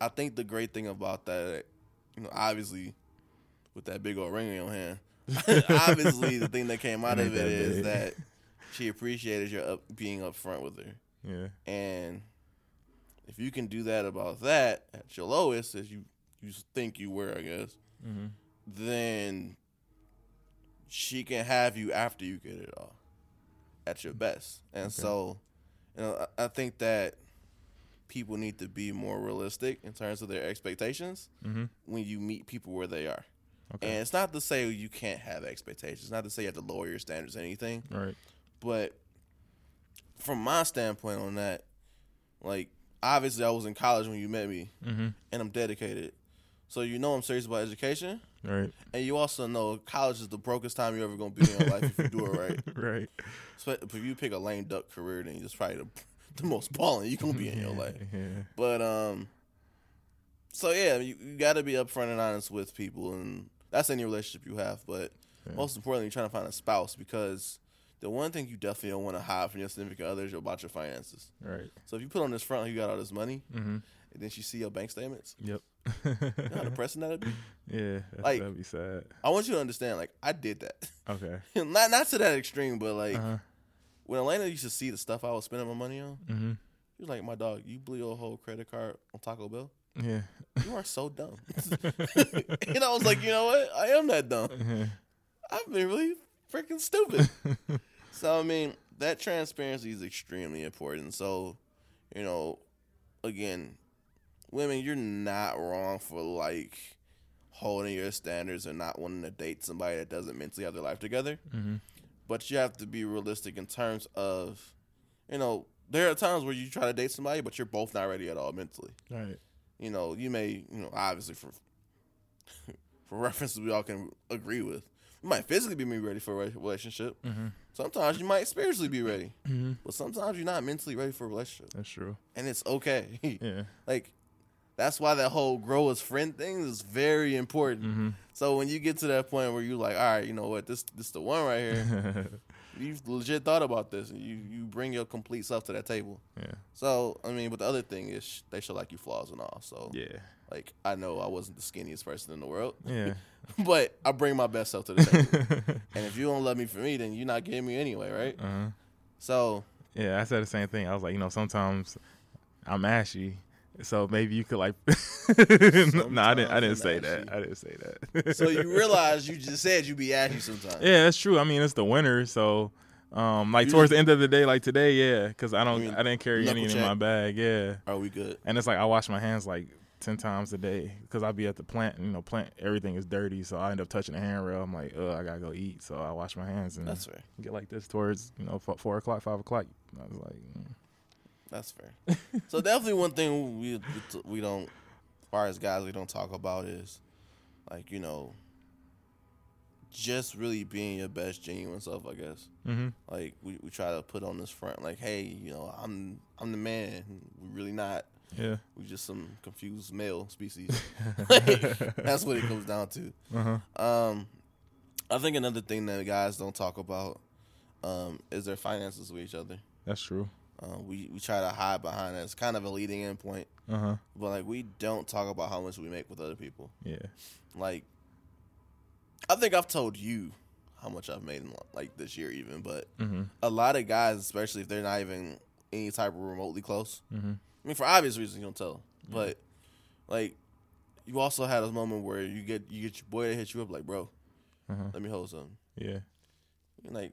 A: I think the great thing about that, you know, obviously with that big old ring in your hand, obviously the thing that came out of it is that she appreciated your up, being upfront with her.
B: yeah,
A: And if you can do that about that at your lowest, as you you think you were, I guess,
B: mm-hmm.
A: then she can have you after you get it all at your best. And
B: Okay.
A: so, you know, I, I think that people need to be more realistic in terms of their expectations
B: Mm-hmm.
A: when you meet people where they are.
B: Okay.
A: And it's not to say you can't have expectations. It's not to say you have to lower your standards or anything.
B: right.
A: But from my standpoint on that, like obviously I was in college when you met me,
B: Mm-hmm.
A: and I'm dedicated. So you know I'm serious about education,
B: Right.
A: and you also know college is the brokest time you're ever gonna be in your life if you do it right.
B: right.
A: So if you pick a lame duck career, then it's probably the, the most balling you gonna be in your life.
B: Yeah.
A: But um, so yeah, you, you got to be upfront and honest with people, and that's any relationship you have. But
B: Yeah.
A: most importantly, you're trying to find a spouse because the one thing you definitely don't want to hide from your significant other is about your finances.
B: Right.
A: So if you put on this front, you got all this money,
B: Mm-hmm.
A: and then she see your bank statements,
B: Yep.
A: you know how depressing that'd be.
B: yeah.
A: Like-
B: that'd be sad.
A: I want you to understand, like I did that,
B: Okay.
A: not not to that extreme, but like
B: Uh huh.
A: when Elena used to see the stuff I was spending my money on,
B: Mm-hmm.
A: she was like, "My dog, you blew your whole credit card on Taco Bell."
B: Yeah.
A: you are so dumb. and I was like, you know what? I am that dumb.
B: Mhm.
A: I've been really freaking stupid. So I mean, that transparency is extremely important. So, you know, again, women, you're not wrong for like holding your standards and not wanting to date somebody that doesn't mentally have their life together.
B: mm-hmm.
A: But you have to be realistic in terms of, you know, there are times where you try to date somebody, but you're both not ready at all mentally
B: Right.
A: you know, you may, you know, obviously for for references we all can agree with. You might physically be ready for a relationship.
B: Mm-hmm.
A: Sometimes you might spiritually be ready,
B: Mm-hmm.
A: but sometimes you're not mentally ready for a relationship,
B: That's true.
A: and it's okay.
B: Yeah.
A: like that's why that whole grow as friend thing is very important.
B: Mm-hmm.
A: So when you get to that point where you're like, all right, you know what, this this the one right here. You've legit thought about this, and you you bring your complete self to that table.
B: yeah.
A: So I mean, but the other thing is sh- they show like you flaws and all. So
B: Yeah.
A: like I know I wasn't the skinniest person in the world,
B: Yeah.
A: but I bring my best self to the table. and if you don't love me for me, then you're not getting me anyway, right?
B: uh-huh.
A: So
B: Yeah, I said the same thing. I was like, you know, sometimes I'm ashy, so maybe you could like. no, I didn't. I didn't say that. I didn't say that.
A: so you realize you just said you'd be ashy sometimes.
B: yeah, that's true. I mean, it's the winter, so um, like
A: You
B: towards
A: just-
B: the end of the day, like today, yeah, because I don't, I didn't carry any in my bag, yeah,
A: Are we good?
B: and it's like I wash my hands like ten times a day because I be at the plant, and, you know, plant everything is dirty, so I end up touching the handrail. I'm like, oh, I gotta go eat, so I wash my hands and
A: That's fair.
B: get like this towards you know four o'clock, five o'clock. I was like, mm.
A: That's fair. so definitely one thing we we don't, as far as guys, we don't talk about is like you know, just really being your best genuine self. I guess.
B: mm-hmm.
A: Like we, we try to put on this front, like, hey, you know, I'm I'm the man. We really not.
B: yeah,
A: We just some confused male species. Like, that's what it comes down to.
B: uh huh,
A: Um, I think another thing that guys don't talk about um, is their finances with each other.
B: that's true.
A: Uh, we we try to hide behind that. It's kind of a leading in point,
B: Uh huh,
A: but like we don't talk about how much we make with other people.
B: yeah,
A: Like, I think I've told you how much I've made in like this year, even. But
B: mm-hmm.
A: a lot of guys, especially if they're not even any type of remotely close,
B: Mm-hmm.
A: I mean, for obvious reasons, you don't tell. them. But like, you also had a moment where you get you get your boy to hit you up like, bro,
B: Uh-huh.
A: let me hold something.
B: yeah,
A: like,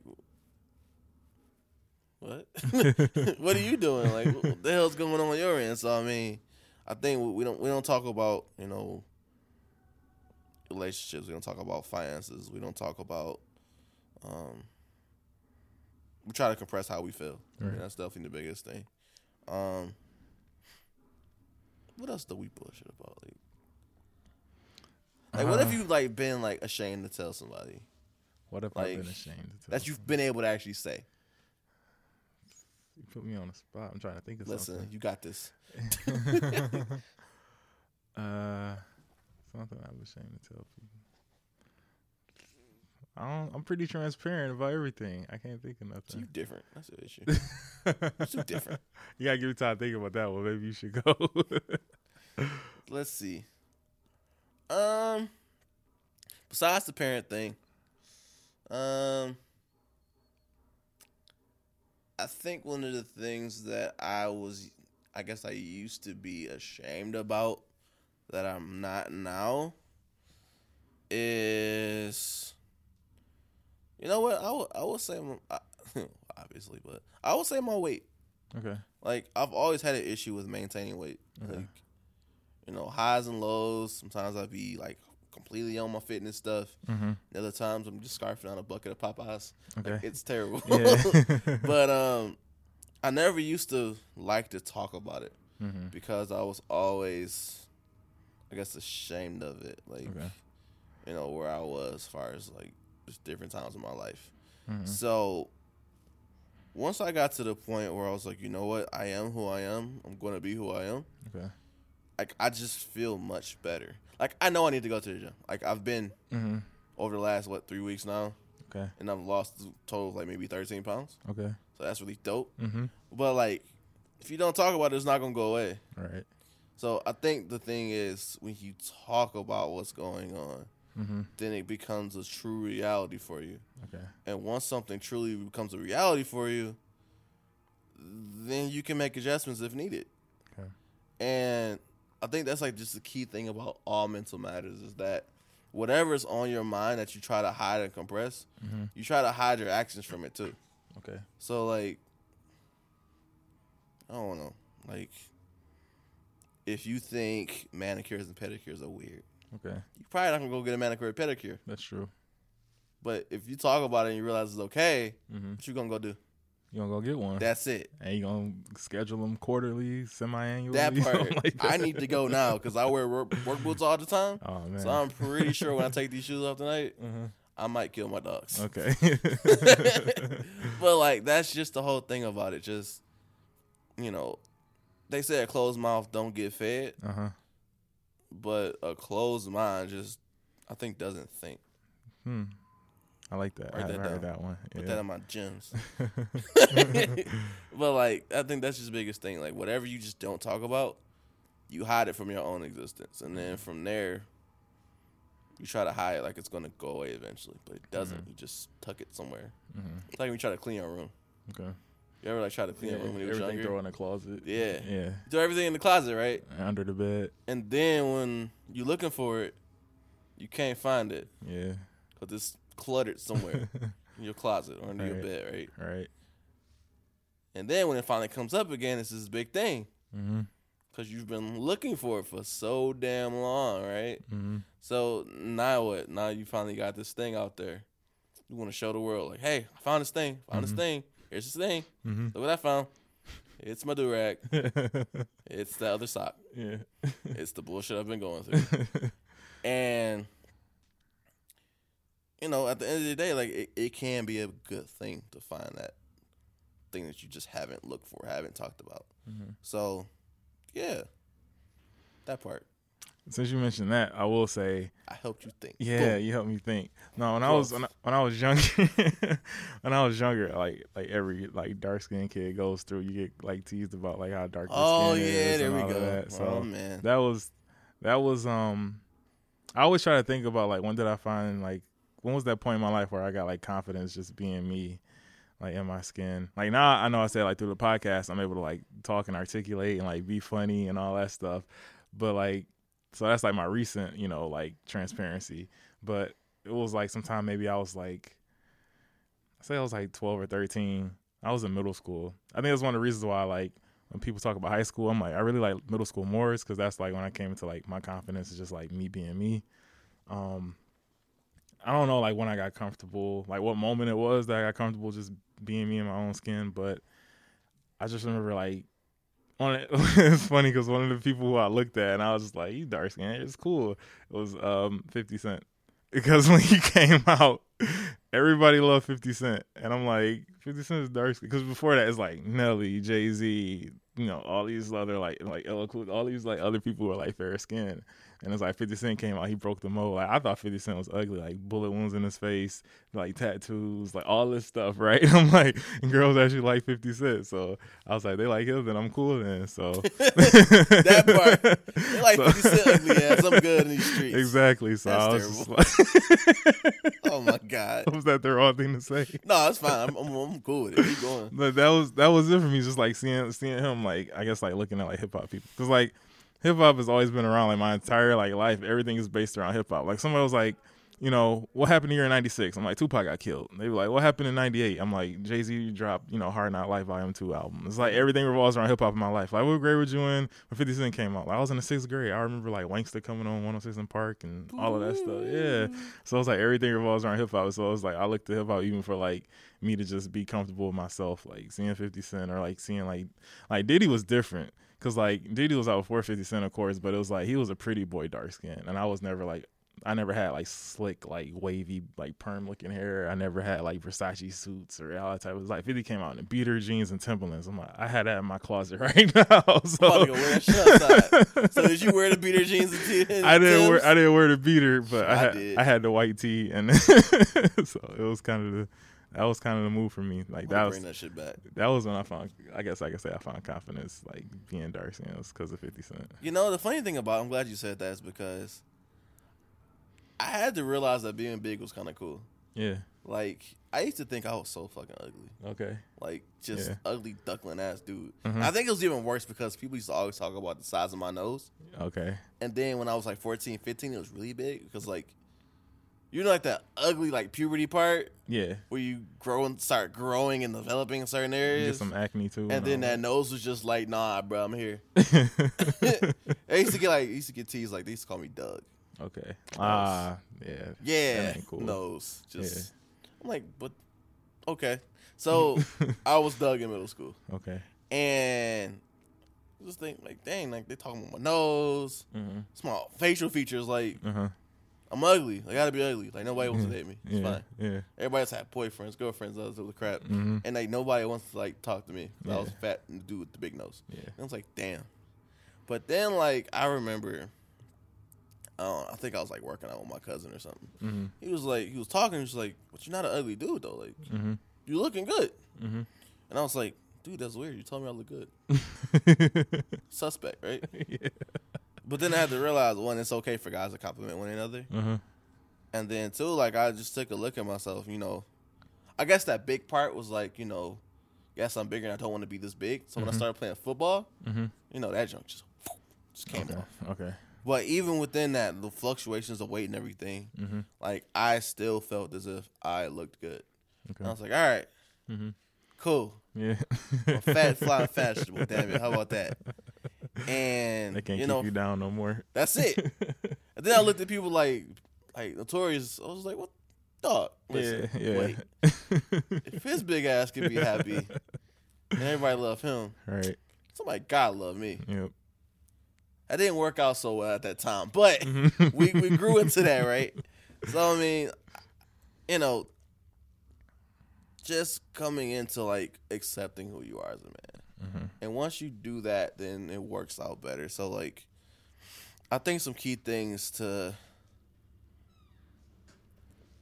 A: what? what are you doing? Like, what the hell's going on on your end? So I mean, I think we- don't we don't talk about you know relationships. We don't talk about finances. We don't talk about. Um, we try to compress how we feel. I mean, that's definitely the biggest thing. Um, what else do we bullshit about? Like, like what if
B: Uh,
A: you like been like ashamed to tell somebody
B: What if
A: like,
B: I've been ashamed to tell?
A: that you've been able to actually say?
B: You put me on the spot. I'm trying to think of
A: Listen, you got this.
B: something. uh, something I'm ashamed to tell people. I don't, I'm pretty transparent about everything. I can't think of
A: So you different. That's the issue. Too different.
B: you gotta give me time to think about that one. Maybe you should go.
A: Let's see. Um, besides the parent thing, um, I think one of the things that I was, I guess I used to be ashamed about that I'm not now is, you know what? I would I would say obviously, but I would say my weight.
B: okay.
A: Like I've always had an issue with maintaining weight.
B: Okay.
A: Like you know, highs and lows. Sometimes I'd be like completely on my fitness stuff.
B: Mm-hmm.
A: The other times I'm just scarfing down a bucket of Popeyes.
B: Okay.
A: Like, it's terrible.
B: yeah.
A: but um I never used to like to talk about it
B: mm-hmm.
A: because I was always I guess ashamed of it. Like
B: Okay.
A: you know, where I was as far as like just different times in my life.
B: Mm-hmm.
A: So once I got to the point where I was like, you know what, I am who I am. I'm going to be who I am.
B: Okay.
A: Like I just feel much better. Like I know I need to go to the gym. Like I've been
B: Mm-hmm.
A: over the last what three weeks now,
B: Okay.
A: and I've lost a total of like maybe 13 pounds.
B: Okay.
A: So that's really dope.
B: Mm-hmm.
A: But like, if you don't talk about it, it's not gonna go away.
B: Right.
A: So I think the thing is when you talk about what's going on,
B: Mm-hmm.
A: then it becomes a true reality for you.
B: Okay.
A: And once something truly becomes a reality for you, then you can make adjustments if needed.
B: Okay.
A: And I think that's like just the key thing about all mental matters is that whatever's on your mind that you try to hide and compress,
B: Mm-hmm.
A: you try to hide your actions from it too.
B: Okay.
A: So like I don't know. Like if you think manicures and pedicures are weird,
B: Okay.
A: you probably not gonna go get a manicure or pedicure.
B: That's true.
A: But if you talk about it and you realize it's okay,
B: Mm-hmm.
A: what you gonna go do?
B: You gonna go get one?
A: That's it.
B: and you gonna schedule them quarterly, semi-annually?
A: That part,
B: like
A: I need to go now because I wear work, work boots all the time.
B: Oh man.
A: So I'm pretty sure when I take these shoes off tonight,
B: Mhm.
A: I might kill my dogs.
B: Okay.
A: but like that's just the whole thing about it. Just you know, they say a closed mouth don't get fed,
B: uh huh.
A: but a closed mind just I think doesn't think.
B: Hmm. I like that.
A: Write
B: I
A: that
B: heard
A: down.
B: that one.
A: Put
B: Yeah.
A: that in my gems. but like I think that's just the biggest thing. Like whatever you just don't talk about, you hide it from your own existence, and then from there, you try to hide it like it's gonna go away eventually, but it doesn't.
B: Mhm.
A: You just tuck it somewhere.
B: Mhm.
A: It's like when you try to clean your room.
B: Okay.
A: You ever like try to clean
B: Yeah,
A: your room when you
B: everything
A: younger?
B: throw in the closet.
A: Yeah.
B: Yeah.
A: You throw everything in the closet, right?
B: Under the bed.
A: And then when you're looking for it, you can't find it
B: Yeah.
A: because it's cluttered somewhere in your closet or under your bed, right?
B: right.
A: And then when it finally comes up again, it's this big thing
B: Mm-hmm.
A: because you've been looking for it for so damn long, right?
B: Mm-hmm.
A: So now what? Now you finally got this thing out there. You want to show the world, like, hey, I found this thing. Found
B: Mhm.
A: this thing. Here's this thing.
B: Mm-hmm.
A: Look what I found. It's my do rag. It's the other sock.
B: yeah.
A: It's the bullshit I've been going through. And you know, at the end of the day, like it, it can be a good thing to find that thing that you just haven't looked for, haven't talked about.
B: Mhm.
A: So, yeah, that part.
B: Since you mentioned that, I will say,
A: I helped you think.
B: yeah,
A: Boom.
B: you helped me think. No, when I was when I, when I was younger, when I was younger, like like every like dark skinned kid goes through, you get like teased about like how dark.
A: Oh
B: skin
A: yeah, there we go.
B: That. So
A: oh man.
B: that was that was um I always try to think about like when did I find like when was that point in my life where I got like confidence just being me like in my skin? Like now I know I said like through the podcast I'm able to like talk and articulate and like be funny and all that stuff. But like so that's like my recent you know like transparency. But it was like sometime maybe I was like I say I was like 12 or 13 I was in middle school. I think that's one of the reasons why like when people talk about high school, I'm like, I really like middle school more because that's like when I came into like my confidence is just like me being me. Um, I don't know like when I got comfortable, like what moment it was that I got comfortable just being me in my own skin, but I just remember like one of, it's funny because one of the people who I looked at and I was just like, "You dark skin, it's cool." It was um Fifty Cent because when he came out, everybody loved Fifty Cent, and I'm like, Fifty Cent is dark skin because before that it's like Nelly, Jay Z, you know, all these other like like all these like other people who are like fair skin. And it's like 50 Cent came out, he broke the mold. Like I thought 50 Cent was ugly, like bullet wounds in his face, like tattoos, like all this stuff, right? I'm like, and girls actually like 50 Cent. So I was like, they like him, then I'm cool then. So
A: that part. They like so, 50 Cent ugly ass. I'm good in these streets.
B: Exactly. So
A: That's
B: I was like
A: Oh my God.
B: Was that the wrong thing to say?
A: No, it's fine. I'm, I'm, I'm cool with it. Keep going.
B: But that was that was it for me, just like seeing seeing him like I guess like looking at like hip hop people. Cause like hip hop has always been around like my entire like life. Everything is based around hip hop. Like somebody was like, you know, what happened here in '96? I'm like, Tupac got killed. They were like, what happened in '98? I'm like, Jay Z dropped, you know, Hard Knock Life Volume Two album. It's like everything revolves around hip hop in my life. Like, what grade were you in when 50 Cent came out? Like, I was in the sixth grade. I remember like Wanksta coming on 106 & Park and all of that stuff. Yeah. So it's like everything revolves around hip hop. So it's like I looked at hip hop even for like me to just be comfortable with myself, like seeing 50 Cent or like seeing like like Diddy was different Cause like Diddy was out with 450 Cent, of course, but it was like he was a pretty boy, dark skin, and I was never like I never had like slick, like wavy, like perm looking hair. I never had like Versace suits or all that type. It was like 50 came out in the beater jeans and Timberlands. I'm like, I had that in my closet right now. So,
A: so did you wear the beater jeans and,
B: I didn't Tims? wear I didn't wear the beater, but I, I had did. I had the white tee, and so it was kind of the that was kind of the move for me. Like that was
A: bring that shit back.
B: That was when I found. I guess I could say I found confidence, like being dark was because of Fifty Cent.
A: You know, the funny thing about I'm glad you said that is because I had to realize that being big was kind of cool.
B: Yeah.
A: Like I used to think I was so fucking ugly.
B: Okay.
A: Like just yeah. ugly duckling ass dude. Mm-hmm. I think it was even worse because people used to always talk about the size of my nose.
B: Okay.
A: And then when I was like 14, 15, it was really big because like you know, like that ugly like puberty part.
B: Yeah.
A: Where you grow and start growing and developing in certain areas.
B: get some acne too.
A: And, and then that nose was just like, nah, bro, I'm here. they used to get like, used to get teased like they used to call me Doug.
B: Okay. Ah, yeah.
A: Yeah. Cool. Nose. Just. Yeah. I'm like, but okay. So I was Doug in middle school.
B: Okay.
A: And just think like, dang, like they talking about my nose, mm-hmm. small facial features, like. Uh-huh I'm ugly. I gotta be ugly. Like nobody wants to date me. It's
B: yeah,
A: fine.
B: Yeah.
A: Everybody's had boyfriends, girlfriends, all this other crap, mm-hmm. and like nobody wants to like talk to me. Yeah. I was fat and dude with the big nose.
B: Yeah. And
A: I was like, damn. But then like I remember, I I think I was like working out with my cousin or something. Mm-hmm. He was like, he was talking. He was like, but you're not an ugly dude though. Like mm-hmm. you looking good. Mm-hmm. And I was like, dude, that's weird. You told me I look good. Suspect, right?
B: yeah.
A: But then I had to realize one, it's okay for guys to compliment one another. Mm-hmm. And then two, like I just took a look at myself. You know, I guess that big part was like, you know, yes, I'm bigger and I don't want to be this big. So mm-hmm. when I mm-hmm. started playing football, mm-hmm. you know, that junk just just came
B: okay.
A: off.
B: Okay.
A: But even within that, the fluctuations of weight and everything, mm-hmm. like I still felt as if I looked good. Okay. I was like, all right, mm-hmm. cool.
B: Yeah.
A: fat flying fashionable. Damn it. How about that? And
B: they can't
A: you
B: keep
A: know,
B: you down no more.
A: That's it. and then I looked at people like like notorious. I was like, what dog? Listen, yeah, yeah. Wait. if his big ass could be happy and everybody love him,
B: right?
A: Somebody God love me.
B: Yep.
A: That didn't work out so well at that time, but we we grew into that, right? So I mean, you know, just coming into like accepting who you are as a man. Mm-hmm. And once you do that, then it works out better. So like, I think some key things to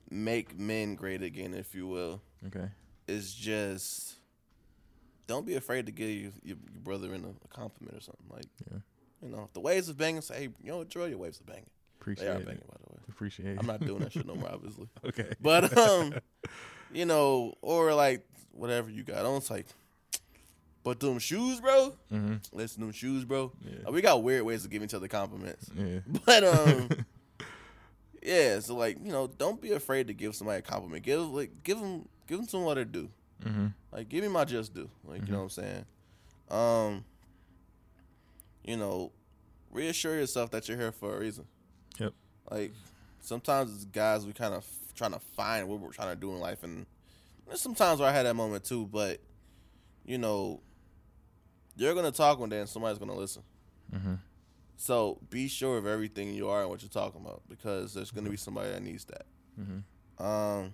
A: make men great again, if you will.
B: Okay.
A: Is just don't be afraid to give your, your, brother in a, a, compliment or something like.
B: Yeah.
A: You know, the waves are banging, say, hey, you know, Joel, your waves are banging.
B: Appreciate
A: they are
B: it.
A: by the way.
B: Appreciate it.
A: I'm not doing that shit no more, obviously.
B: okay.
A: But um, you know, or like whatever you got on, like but them shoes, bro. Mm-hmm. Listen, them shoes, bro. Yeah. we got weird ways of giving each other compliments.
B: Yeah.
A: But um, yeah. So like, you know, don't be afraid to give somebody a compliment. Give like, give them, give them some what they do. Mm-hmm. Like, give me my just do. Like, mm-hmm. you know what I'm saying? Um, you know, reassure yourself that you're here for a reason.
B: Yep.
A: Like, sometimes as guys, we kind of trying to find what we're trying to do in life, and there's sometimes where I had that moment too. But you know, you're gonna talk one day and somebody's gonna listen.
B: Mhm.
A: So be sure of everything you are and what you're talking about because there's gonna be somebody that needs that.
B: Mhm.
A: Um,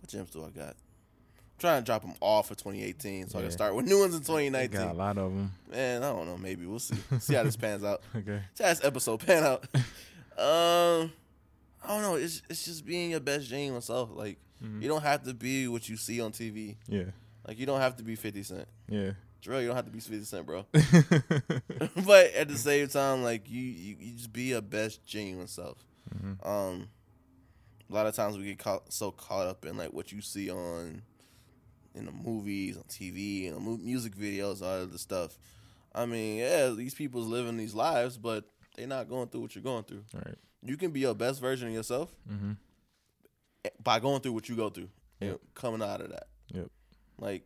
A: what gems do I got? I'm trying to drop them all for 2018, so I can start with new ones in 2019.
B: Got a lot of them.
A: Man, I don't know. Maybe we'll see. see how this pans out.
B: Okay.
A: See how this episode pan out. um, I don't know. It's it's just being your best genuine self. Like
B: Mhm.
A: you don't have to be what you see on TV.
B: Yeah.
A: Like you don't have to be 50 Cent.
B: Yeah.
A: Drill, you don't have to be 50 Cent, bro. but at the same time, like you, you, you just be your best genuine self.
B: Mhm.
A: Um, a lot of times we get caught, so caught up in like what you see on in the movies, on TV, and mu- music videos, all of the stuff. I mean, yeah, these people's living these lives, but they're not going through what you're going through.
B: Right.
A: You can be your best version of yourself
B: Mhm.
A: by going through what you go through and coming out of that.
B: Yep.
A: Like,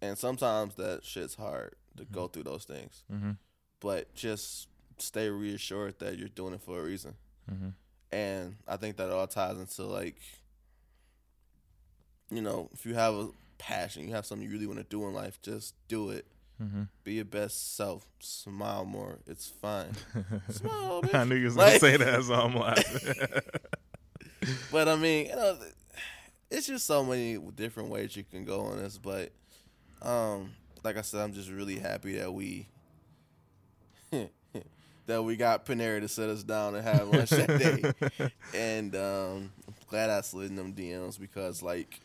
A: and sometimes that shit's hard to go through those things
B: Mhm.
A: but just stay reassured that you're doing it for a reason.
B: Mhm.
A: And I think that all ties into like, you know, if you have a passion, you have something you really want to do in life, just do it.
B: Mhm.
A: Be your best self. Smile more. It's fine. Smile,
B: I knew you was gonna say that, so I'm laughing.
A: But I mean, you know, it's just so many different ways you can go on this. But, um, like I said, I'm just really happy that we that we got Panera to set us down and have lunch that day. And um, I'm glad I slid in them DMs because like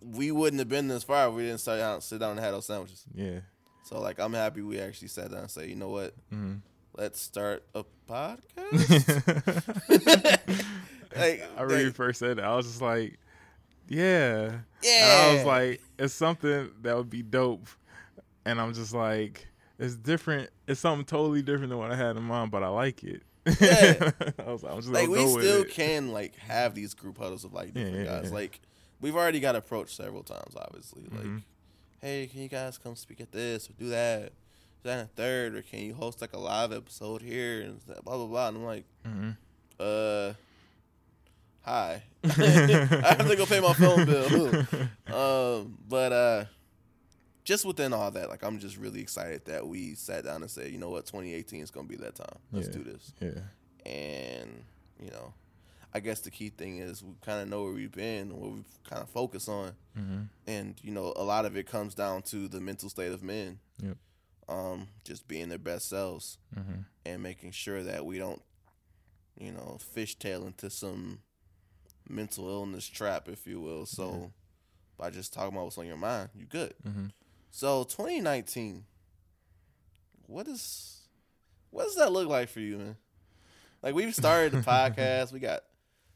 A: we wouldn't have been this far if we didn't sit down, sit down and have those sandwiches.
B: yeah.
A: So like I'm happy we actually sat down and say, you know what,
B: Mhm.
A: let's start a podcast. like,
B: I really
A: like,
B: first said that. I was just like, yeah.
A: yeah.
B: And I was like, it's something that would be dope. And I'm just like, it's different. It's something totally different than what I had in mind, but I like it.
A: Yeah.
B: I was like, I'm just
A: like we still can like have these group huddles of like different
B: yeah,
A: guys.
B: yeah.
A: Like we've already got approached several times, obviously. Like,
B: Mhm.
A: hey, can you guys come speak at this or do that? That and a third, or can you host like a live episode here and blah blah blah? And I'm like,
B: mm-hmm.
A: uh, hi, I have to go pay my phone bill. um, but uh, just within all that, like I'm just really excited that we sat down and said, you know what, 2018 is gonna be that time. Let's
B: Yeah.
A: do this
B: Yeah.
A: and you know, I guess the key thing is we kind of know where we've been, and what we've kind of focus on,
B: Mhm.
A: and you know, a lot of it comes down to the mental state of men.
B: Yep.
A: Um, just being their best selves
B: Mhm.
A: and making sure that we don't, you know, fishtail into some mental illness trap, if you will. So, by just talking about what's on your mind, you good.
B: Mhm.
A: So, 2019, what is, what does that look like for you, man? Like we've started the podcast. We got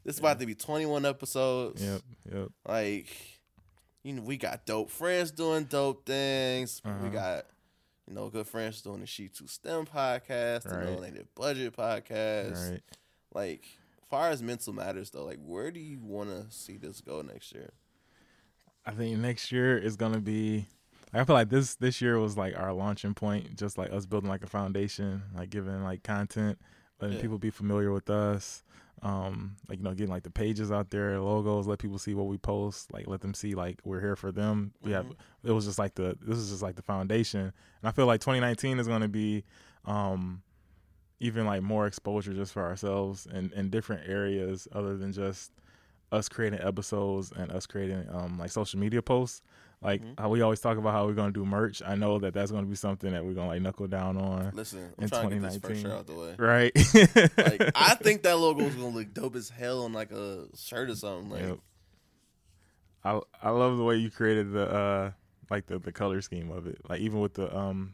A: this is about to be 21 episodes.
B: Yep. Yep.
A: Like, you know, we got dope friends doing dope things. We
B: Uh-huh.
A: got, you know, good friends doing the She Two STEM podcast, the
B: Right.
A: Melanated Budget podcast.
B: Right.
A: Like, far as mental matters though, like where do you want to see this go next year?
B: I think next year is gonna be. I feel like this this year was like our launching point, just like us building like a foundation, like giving like content, letting
A: Yeah.
B: people be familiar with us, um, like you know getting like the pages out there, logos, let people see what we post, like let them see like we're here for them. We have it was just like the this is just like the foundation, and I feel like 2019 is gonna be, um, even like more exposure just for ourselves and in different areas other than just us creating episodes and us creating um like social media posts like
A: Mhm.
B: how we always talk about how we're going to do merch i know that that's going to be something that we're going to like knuckle down on
A: Listen, I'm
B: In
A: trying to get this first
B: 2019.
A: shirt out the way.
B: right
A: Like, I think that logo is gonna look dope as hell on like a shirt or something. Like,
B: Yep. i i love the way you created the uh like the the color scheme of it like even with the um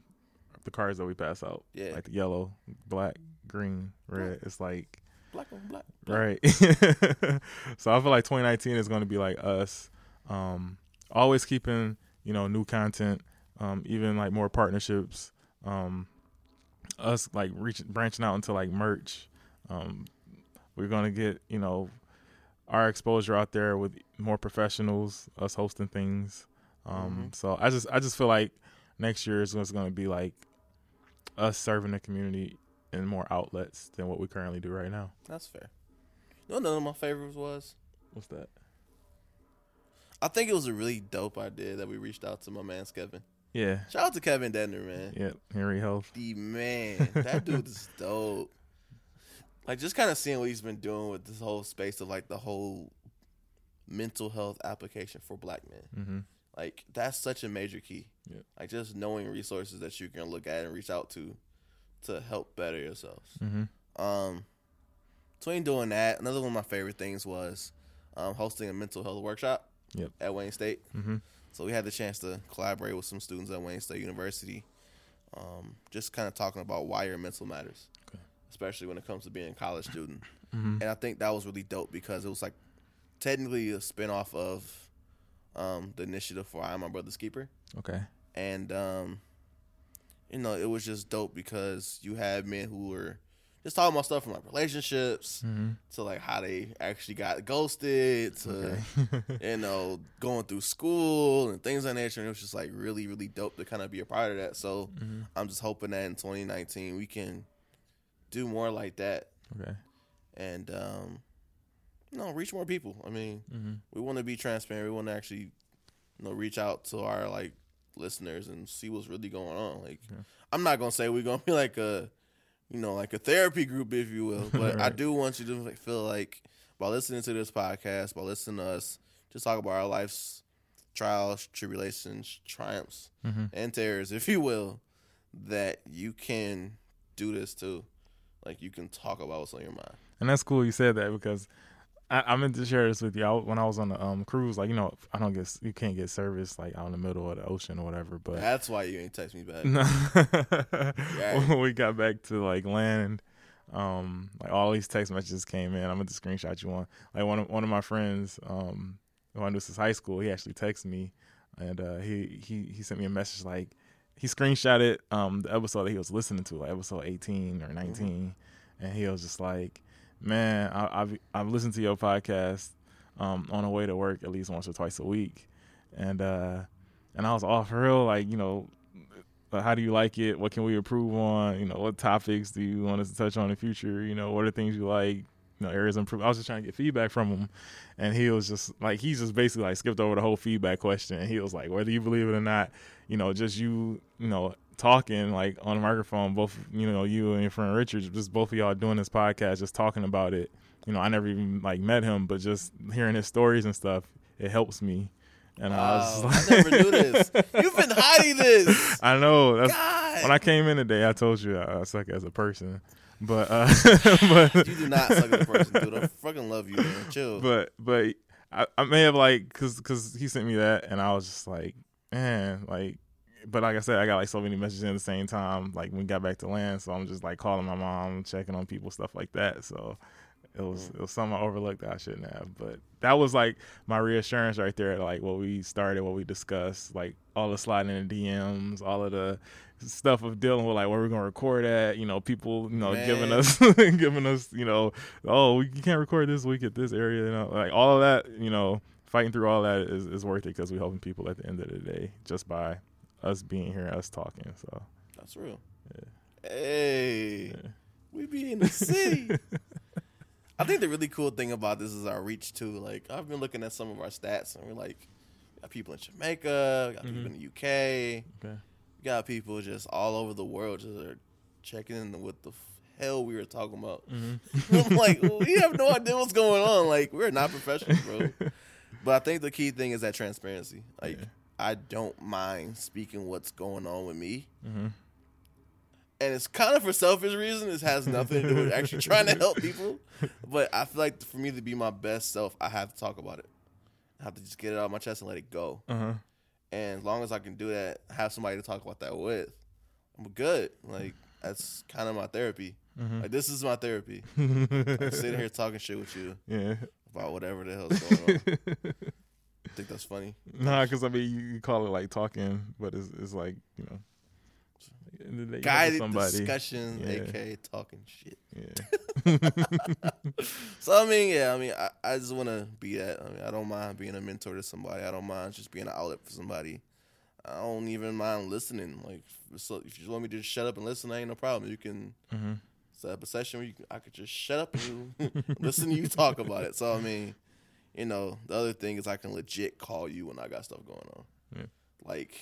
B: the cards that we pass out
A: Yeah.
B: like the yellow black green red it's like
A: black on black. black.
B: Right. so I feel like 2019 is going to be like us, um, always keeping you know new content, um, even like more partnerships, um, us like reaching branching out into like merch. Um, we're gonna get you know our exposure out there with more professionals, us hosting things. Um,
A: Mhm.
B: So I just I just feel like next year is going to be like us serving the community in more outlets than what we currently do right now.
A: That's fair. You know, none of my favorites was.
B: What's that?
A: I think it was a really dope idea that we reached out to my man Kevin.
B: Yeah.
A: Shout out to Kevin Dedner, man.
B: Yep. Henry Health.
A: The man, that dude is dope. Like just kind of seeing what he's been doing with this whole space of like the whole mental health application for black men.
B: Mm-hmm.
A: Like that's such a major key.
B: Yeah.
A: Like just knowing resources that you can look at and reach out to to help better yourselves.
B: Mm-hmm.
A: Um, between doing that, another one of my favorite things was um, hosting a mental health workshop
B: Yep.
A: at Wayne State.
B: Mm-hmm.
A: So we had the chance to collaborate with some students at Wayne State University, um, just kind of talking about why your mental matters,
B: Okay.
A: especially when it comes to being a college student.
B: Mm-hmm.
A: And I think that was really dope because it was like technically a spinoff of um, the initiative for I Am My Brother's Keeper.
B: Okay.
A: And, um, you know, it was just dope because you had men who were just talking about stuff from like relationships
B: Mm-hmm.
A: to like how they actually got ghosted to
B: Okay.
A: you know, going through school and things like that nature. And it was just like really, really dope to kind of be a part of that. So
B: mm-hmm.
A: I'm just hoping that in 2019 we can do more like that
B: Okay.
A: and, um, know, reach more people. I mean,
B: Mm-hmm.
A: we want to be transparent. We want to actually, you know, reach out to our like listeners and see what's really going on. Like,
B: Yeah.
A: I'm not gonna say we're gonna be like a, you know, like a therapy group, if you will, but I do want you to feel like by listening to this podcast, by listening to us, just talk about our life's trials, tribulations, triumphs,
B: Mm-hmm.
A: and terrors, if you will, that you can do this too. Like you can talk about what's on your mind.
B: And that's cool you said that because I, I meant to share this with you. I, when I was on the um, cruise, like you know, I don't get you can't get service like out in the middle of the ocean or whatever. But
A: That's why you ain't text me back.
B: No. When we got back to like land, um, like all these text messages came in. I'm gonna screenshot you one. Like one of one of my friends, um, who I knew since high school, he actually texted me, and uh, he he he sent me a message like he screenshotted um the episode that he was listening to, like episode 18 or 19, and he was just like, "Man, I, I've I've listened to your podcast um on the way to work at least once or twice a week," and uh, and I was off real like you know uh, how do you like it? What can we improve on? You know, what topics do you want us to touch on in the future? You know, what are things you like? You know, areas of improvement. I was just trying to get feedback from him, and he was just like, he's just basically like skipped over the whole feedback question. And he was like, whether you believe it or not, you know, just you, you know, talking like on the microphone, both you know, you and your friend Richard, just both of y'all doing this podcast, just talking about it. You know, I never even like met him, but just hearing his stories and stuff, it helps me. And I was
A: Wow,
B: just
A: I
B: like,
A: never knew this. You've been hiding this.
B: I know. When I came in today, I told you I, I suck as a person, but uh, but
A: you do not suck as a person, dude. I fucking love you, man. Chill.
B: but but I, I may have like cause cause he sent me that and I was just like man like but like I said I got like so many messages at the same time like when we got back to land so I'm just like calling my mom checking on people stuff like that so it was mm. it was something I overlooked that I shouldn't have but that was like my reassurance right there like what we started what we discussed like all the sliding in the DMs all of the stuff of dealing with like where we're gonna record at you know people you know giving us giving us you know oh we, you can't record this week at this area you know like all of that you know fighting through all that is, is worth it because we're helping people at the end of the day just by us being here us talking so
A: That's real.
B: Yeah.
A: Hey,
B: Yeah.
A: we be in the city. I think the really cool thing about this is our reach too. Like I've been looking at some of our stats, and we're like, we got people in Jamaica, we got people
B: Mhm.
A: in the UK,
B: okay
A: we got people just all over the world just are checking in with the hell we were talking about.
B: mm-hmm.
A: I'm like, we have no idea what's going on. Like, we're not professionals, bro. But I think the key thing is that transparency. Like,
B: Yeah.
A: I don't mind speaking what's going on with me.
B: mm-hmm.
A: And it's kind of for selfish reasons. It has nothing to do with actually trying to help people. But I feel like for me to be my best self, I have to talk about it. I have to just get it out of my chest and let it go.
B: uh-huh
A: And as long as I can do that, have somebody to talk about that with, I'm good. Like, that's kind of my therapy.
B: mm-hmm.
A: Like, this is my therapy. I'm sitting here talking shit with you
B: yeah
A: about whatever the hell's going on. I think that's funny.
B: nah because I mean you, call it like talking but it's, it's like you know at the end of the day, you helping
A: Guided discussion,
B: Yeah.
A: aka talking shit.
B: yeah
A: So I mean, yeah, I mean, I, I just want to be that. I mean, I don't mind being a mentor to somebody. I don't mind just being an outlet for somebody. I don't even mind listening. Like, so if you just want me to just shut up and listen, I ain't no problem. You can
B: mm-hmm.
A: set up a session where you I could just shut up and listen to you talk about it. So I mean, you know, the other thing is I can legit call you when I got stuff going on.
B: Yeah.
A: Like,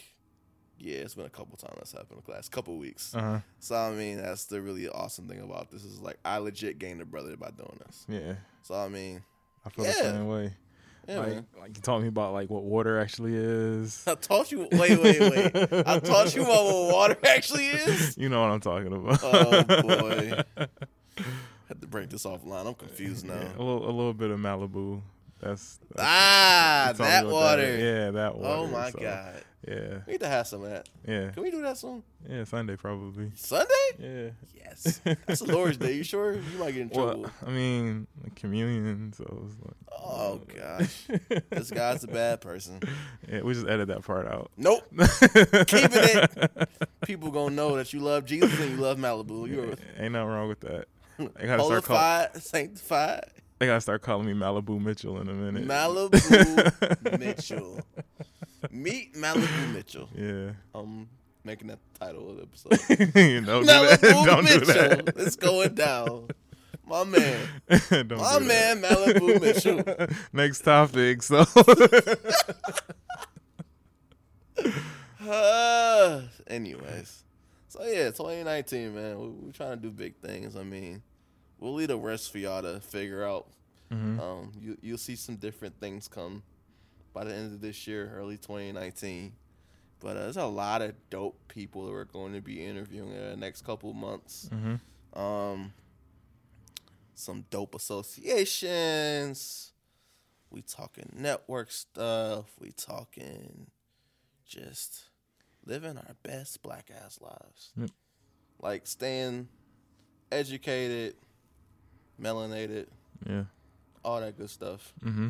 A: Yeah, it's been a couple times that's happened the last couple weeks.
B: Uh huh.
A: So I mean, that's the really awesome thing about this is like I legit gained a brother by doing this.
B: Yeah.
A: So I mean,
B: I feel the same way.
A: yeah,
B: like,
A: man.
B: like you taught me about like what water actually is.
A: I taught you. Wait, wait, wait. I taught you about what water actually is.
B: You know what I'm talking about.
A: Oh boy. I Had to break this offline. I'm confused now.
B: Yeah, a little, a little bit of Malibu. That's, that's
A: Ah,
B: you
A: that water.
B: is. Yeah, that water.
A: oh my
B: so,
A: god.
B: Yeah,
A: We need to have some of that.
B: yeah,
A: Can we do that soon?
B: yeah. Sunday probably.
A: Sunday?
B: Yeah.
A: Yes. That's the Lord's Day. You sure? You might get in trouble.
B: Well, I mean, communion. So it's like,
A: Oh gosh. This guy's a bad person.
B: yeah, we just edit that part out.
A: Nope. Keeping it. People gonna know that you love Jesus and you love Malibu. You're
B: Ain't nothing wrong with that. They gotta start call,
A: sanctified.
B: They gotta start calling me Malibu Mitchell in a minute.
A: Malibu Mitchell. Meet Malibu Mitchell.
B: yeah.
A: I'm making that the title of the episode.
B: you know, do that.
A: Malibu
B: Don't do
A: Mitchell.
B: that.
A: It's going down. My man.
B: Don't
A: My man. Malibu Mitchell.
B: Next topic. So
A: Uh, anyways. So yeah, 2019, man. We, we're trying to do big things. I mean, we'll leave the rest for y'all to figure out.
B: Mhm.
A: Um, you you'll see some different things come by the end of this year, early 2019. But uh, there's a lot of dope people that we're going to be interviewing in the next couple months.
B: Mhm.
A: Um, some dope associations. We talking network stuff. We talking just living our best black ass lives.
B: Yep.
A: Like staying educated, melanated,
B: yeah.
A: all that good stuff.
B: hmm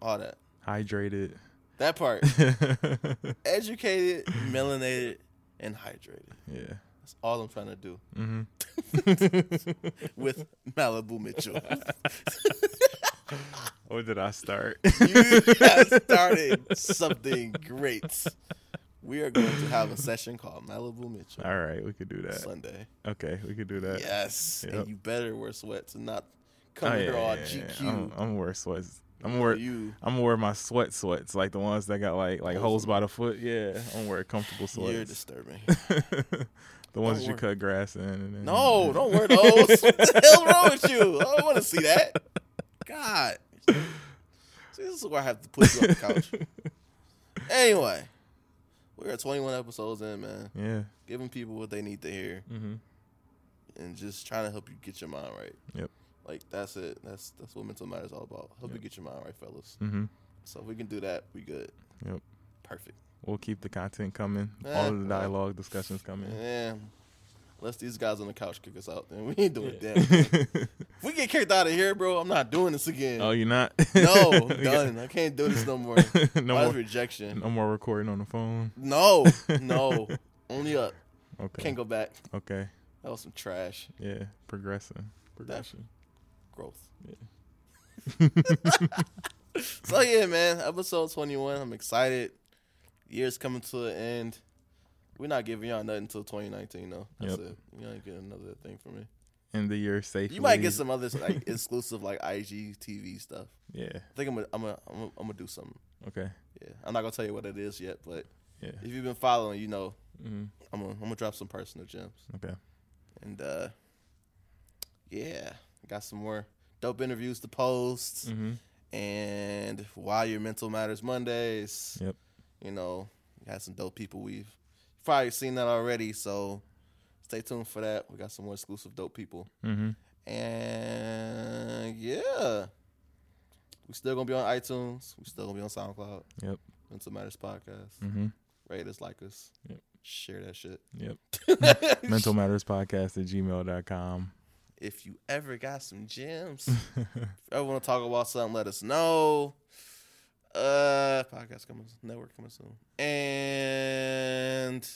A: All that.
B: Hydrated.
A: That part. educated, melanated, and hydrated.
B: yeah.
A: That's all I'm trying to do
B: hmm
A: with Malibu Mitchell.
B: Where did I start?
A: you started something great. We are going to have a session called Malibu Mitchell
B: All right, we could do that.
A: Sunday.
B: Okay, we could do that.
A: Yes,
B: Yep.
A: and you better wear sweats and not oh, come
B: Oh,
A: here
B: yeah,
A: all
B: yeah, yeah.
A: GQ.
B: I'm, I'm gonna wear sweats. I'm gonna wear.
A: you,
B: I'm wear my sweat sweats, like the ones that got like like
A: Holes
B: by the foot. Yeah, I'm gonna wear comfortable sweats.
A: you're disturbing.
B: the ones that you cut grass in. And then,
A: No, don't wear those. what the hell's wrong with you? I don't want to see that. God, see, this is where I have to put you on the couch. Anyway, we're 21 episodes in, man.
B: Yeah.
A: Giving people what they need to hear.
B: hmm
A: and just trying to help you get your mind right.
B: Yep.
A: Like that's it. That's that's what mental matters all about. Help you get your mind right, fellas.
B: hmm
A: So if we can do that, we good.
B: Yep.
A: Perfect.
B: We'll keep the content coming.
A: Eh,
B: All the
A: well.
B: dialogue discussions coming.
A: Yeah. Unless these guys on the couch kick us out, then we ain't doing
B: Yeah.
A: damn. If we get kicked out of here, bro, I'm not doing this again.
B: oh, you're not?
A: no, done. I can't do this no more.
B: no
A: Why
B: more.
A: rejection?
B: No more recording on the phone.
A: No, no. Only up.
B: Okay.
A: Can't go back.
B: Okay.
A: That was some trash
B: Yeah. Progressing. Progression.
A: growth. Yeah. so yeah, man, episode twenty one. I'm excited. Year's coming to an end. We're not giving y'all nothing until 2019 though. That's
B: Yep.
A: it. You ain't getting another thing from me.
B: In the year safely.
A: You might get some other like exclusive like IGTV stuff.
B: Yeah.
A: I think I'm gonna I'm gonna I'm gonna, I'm gonna do something.
B: Okay.
A: Yeah, I'm not gonna tell you what it is yet, but
B: Yeah.
A: if you've been following, you know
B: hmm
A: I'm gonna I'm gonna drop some personal gems.
B: Okay.
A: And uh yeah, got some more dope interviews to post.
B: hmm
A: and why your mental matters Mondays.
B: Yep.
A: You know, had some dope people. We've probably seen that already, so stay tuned for that. We got some more exclusive dope people,
B: hmm
A: and yeah, we still gonna be on iTunes. We still gonna be on SoundCloud.
B: Yep.
A: Mental Matters Podcast.
B: hmm
A: Rate us, like us,
B: Yep.
A: share that shit.
B: Yep. Mental Matters Podcast at gmail.com.
A: If you ever got some gems, if you ever want to talk about something, let us know. Uh, podcast coming, network coming soon, and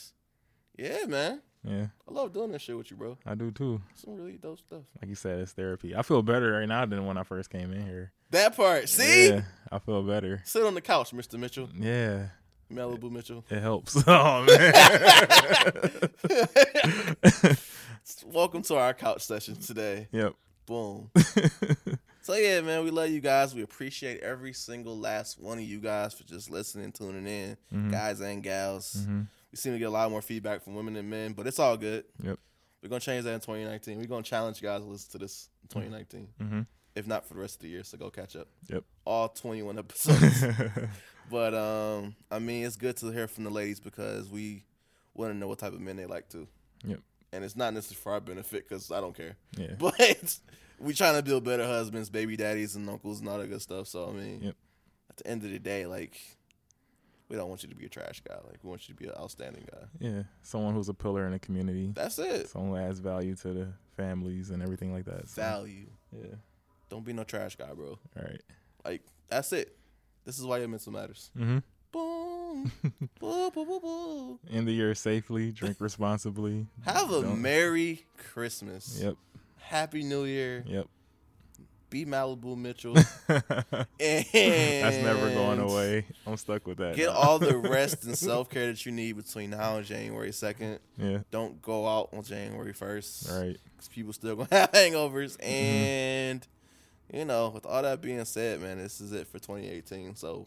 A: yeah, man,
B: Yeah,
A: I love doing this shit with you, bro.
B: I do too.
A: Some really dope stuff.
B: Like you said, it's therapy. I feel better right now than when I first came in here.
A: That part, see,
B: Yeah, I feel better.
A: sit on the couch, Mister Mitchell,
B: Yeah,
A: Malibu Mitchell.
B: it helps. Oh man.
A: Welcome to our couch session today.
B: yep.
A: Boom. So yeah, man, we love you guys. We appreciate every single last one of you guys for just listening, tuning in,
B: Mhm.
A: guys and gals.
B: Mhm.
A: We seem to get a lot more feedback from women and men, but it's all good.
B: Yep.
A: We're gonna change that in 2019. We're gonna challenge you guys to listen to this in 2019,
B: Mm-hmm.
A: if not for the rest of the year. So go catch up.
B: Yep.
A: All 21 episodes. but um, I mean, it's good to hear from the ladies because we want to know what type of men they like too.
B: Yep.
A: And it's not necessarily for our benefit because I don't care.
B: yeah.
A: But we trying to build better husbands, baby daddies, and uncles, and all that good stuff. So I mean,
B: Yep.
A: at the end of the day, like we don't want you to be a trash guy. Like we want you to be an outstanding guy.
B: Yeah. Someone who's a pillar in the community.
A: That's it.
B: Someone who adds value to the families and everything like that. So,
A: Value.
B: Yeah.
A: Don't be no trash guy, bro.
B: All right.
A: Like that's it. This is why your mental matters.
B: Mm-hmm.
A: Boom. boo, boo, boo, boo.
B: End the year safely. Drink responsibly.
A: Have a
B: Don't-
A: Merry Christmas.
B: Yep.
A: Happy New Year.
B: Yep.
A: Be Malibu Mitchell.
B: That's never going away. I'm stuck with that.
A: Get
B: now.
A: all the rest and self care that you need between now and January 2nd.
B: Yeah.
A: Don't go out on January 1st.
B: Right.
A: Because people still going to have hangovers. Mm-hmm. And, you know, with all that being said, man, this is it for 2018. So,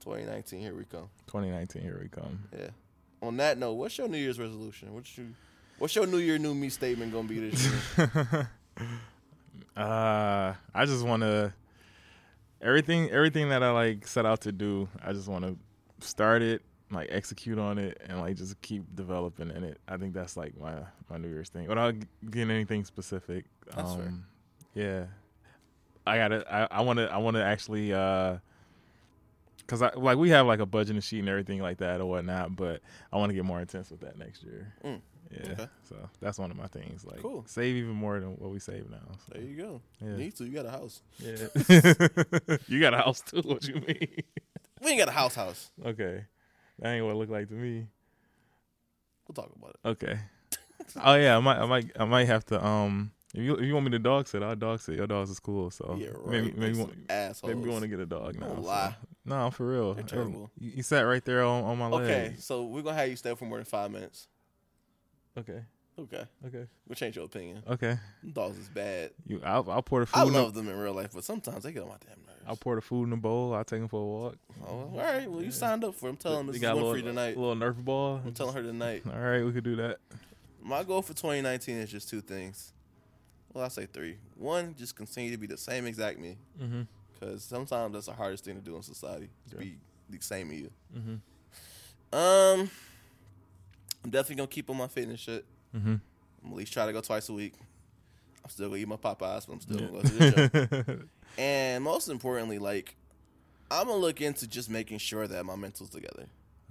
A: 2019, here we come.
B: 2019. Here we come.
A: Yeah. On that note, what's your New Year's resolution? What's you, what's your New Year, New Me statement going to be this year?
B: uh, I just want to everything everything that I like set out to do. I just want to start it, like execute on it, and like just keep developing in it. I think that's like my my New Year's thing. Without getting anything specific,
A: That's
B: um, yeah, I gotta. I I want to. I want to actually. uh Cause I like we have like a budgeting sheet and everything like that or whatnot, but I want to get more intense with that next year.
A: Mm,
B: Yeah,
A: okay.
B: so that's one of my things. Like,
A: Cool.
B: save even more than what we save now. so.
A: There you go.
B: Yeah.
A: You need to. You got a house.
B: Yeah. you got a house too. What you mean?
A: We ain't got a house house.
B: Okay. That ain't what it look like to me.
A: We'll talk about it.
B: Okay. oh yeah, I might, I might, I might have to. Um, if you if you want me to dog sit, I'll dog sit. Your dogs is cool, so
A: yeah, right.
B: Maybe maybe want, maybe we want to get a dog now.
A: Don't
B: so.
A: lie.
B: No, for real. You, you sat right there on, on my
A: Okay,
B: leg.
A: Okay, so we're gonna have you stay for more than five minutes.
B: Okay.
A: Okay,
B: Okay.
A: we'll change your opinion.
B: Okay.
A: Them Dogs is bad.
B: You, I'll, I'll pour the food.
A: I love them in real life, but sometimes they get on my damn nerves.
B: I'll pour the food in the bowl. I'll take him for a walk.
A: Oh, all right. Well, you signed up for. it. I'm telling
B: You
A: Mrs.
B: a
A: Winfrey
B: little,
A: tonight.
B: A little Nerf ball.
A: I'm telling her tonight.
B: All right, we could do that.
A: My goal for 2019 is just two things. Well, I say three. One, just continue to be the same exact me,
B: Mm-hmm.
A: because sometimes that's the hardest thing to do in society to
B: Yeah.
A: be the same you.
B: Mm-hmm.
A: Um, I'm definitely gonna keep on my fitness shit.
B: Mm-hmm.
A: I'm at least try to go twice a week. I'm still gonna eat my Popeyes, but I'm still gonna go to the gym. And most importantly, like I'm gonna look into just making sure that my mental's together.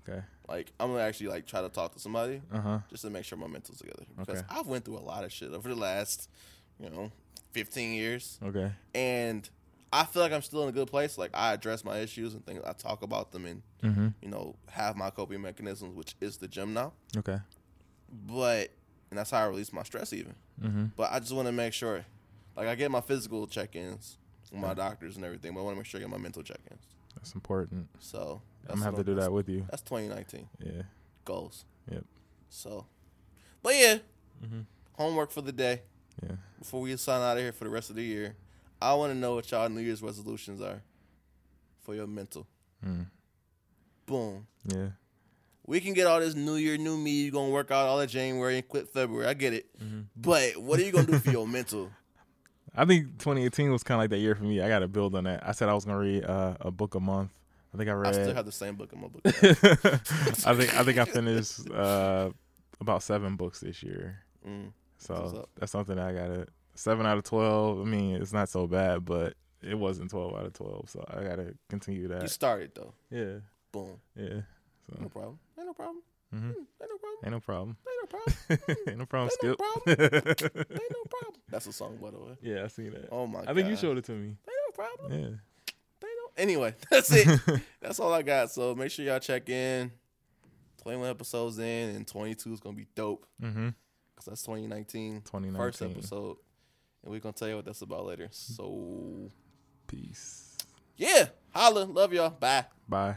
B: okay.
A: Like I'm gonna actually like try to talk to somebody
B: Uh huh.
A: just to make sure my mental's together. Because
B: Okay.
A: I've went through a lot of shit over the last, you know, 15 years,
B: Okay.
A: and I feel like I'm still in a good place. Like I address my issues and things. I talk about them and
B: Mm-hmm.
A: you know have my coping mechanisms, which is the gym now.
B: Okay.
A: But and that's how I release my stress even.
B: Mm-hmm.
A: But I just want to make sure, like I get my physical check-ins with my doctors and everything, but I want to make sure I get my mental check-ins.
B: That's important.
A: So
B: I'm gonna have to do that with you.
A: That's 2019
B: Yeah.
A: goals.
B: Yep.
A: So, but yeah,
B: Mm-hmm.
A: homework for the day
B: Yeah.
A: before we sign out of here for the rest of the year. I want to know what y'all New Year's resolutions are for your mental.
B: Mm.
A: Boom.
B: Yeah.
A: We can get all this New Year, new me. You gonna work out all of January and quit February. I get it. But what are you gonna do for your mental?
B: I think 2018 was kind of like that year for me. I got to build on that. I said I was gonna read uh, a book a month. I think I read.
A: I still have the same book in my book.
B: I think I think I finished uh, about seven books this year.
A: Mm.
B: So
A: up.
B: that's something I got to seven out of twelve. I mean, it's not so bad, but it wasn't twelve out of twelve. So I got to continue that.
A: You started though.
B: Yeah,
A: Boom.
B: yeah.
A: No problem. Ain't no problem.
B: hmm
A: Mm, Ain't no problem.
B: ain't no problem.
A: Ain't no problem.
B: ain't no problem.
A: Ain't no problem. Ain't no problem. That's a song, by the way.
B: yeah, I seen that.
A: Oh my god.
B: I think you showed it to me.
A: Ain't no problem.
B: Yeah.
A: Ain't no. Anyway, that's it. that's all I got. So make sure y'all check in. 21 episodes in, and 22 is gonna be dope
B: mm-hmm.
A: because that's 2019,
B: 2019.
A: first episode, and we're gonna tell you what that's about later. So
B: Peace.
A: yeah, holla, love y'all, bye.
B: Bye.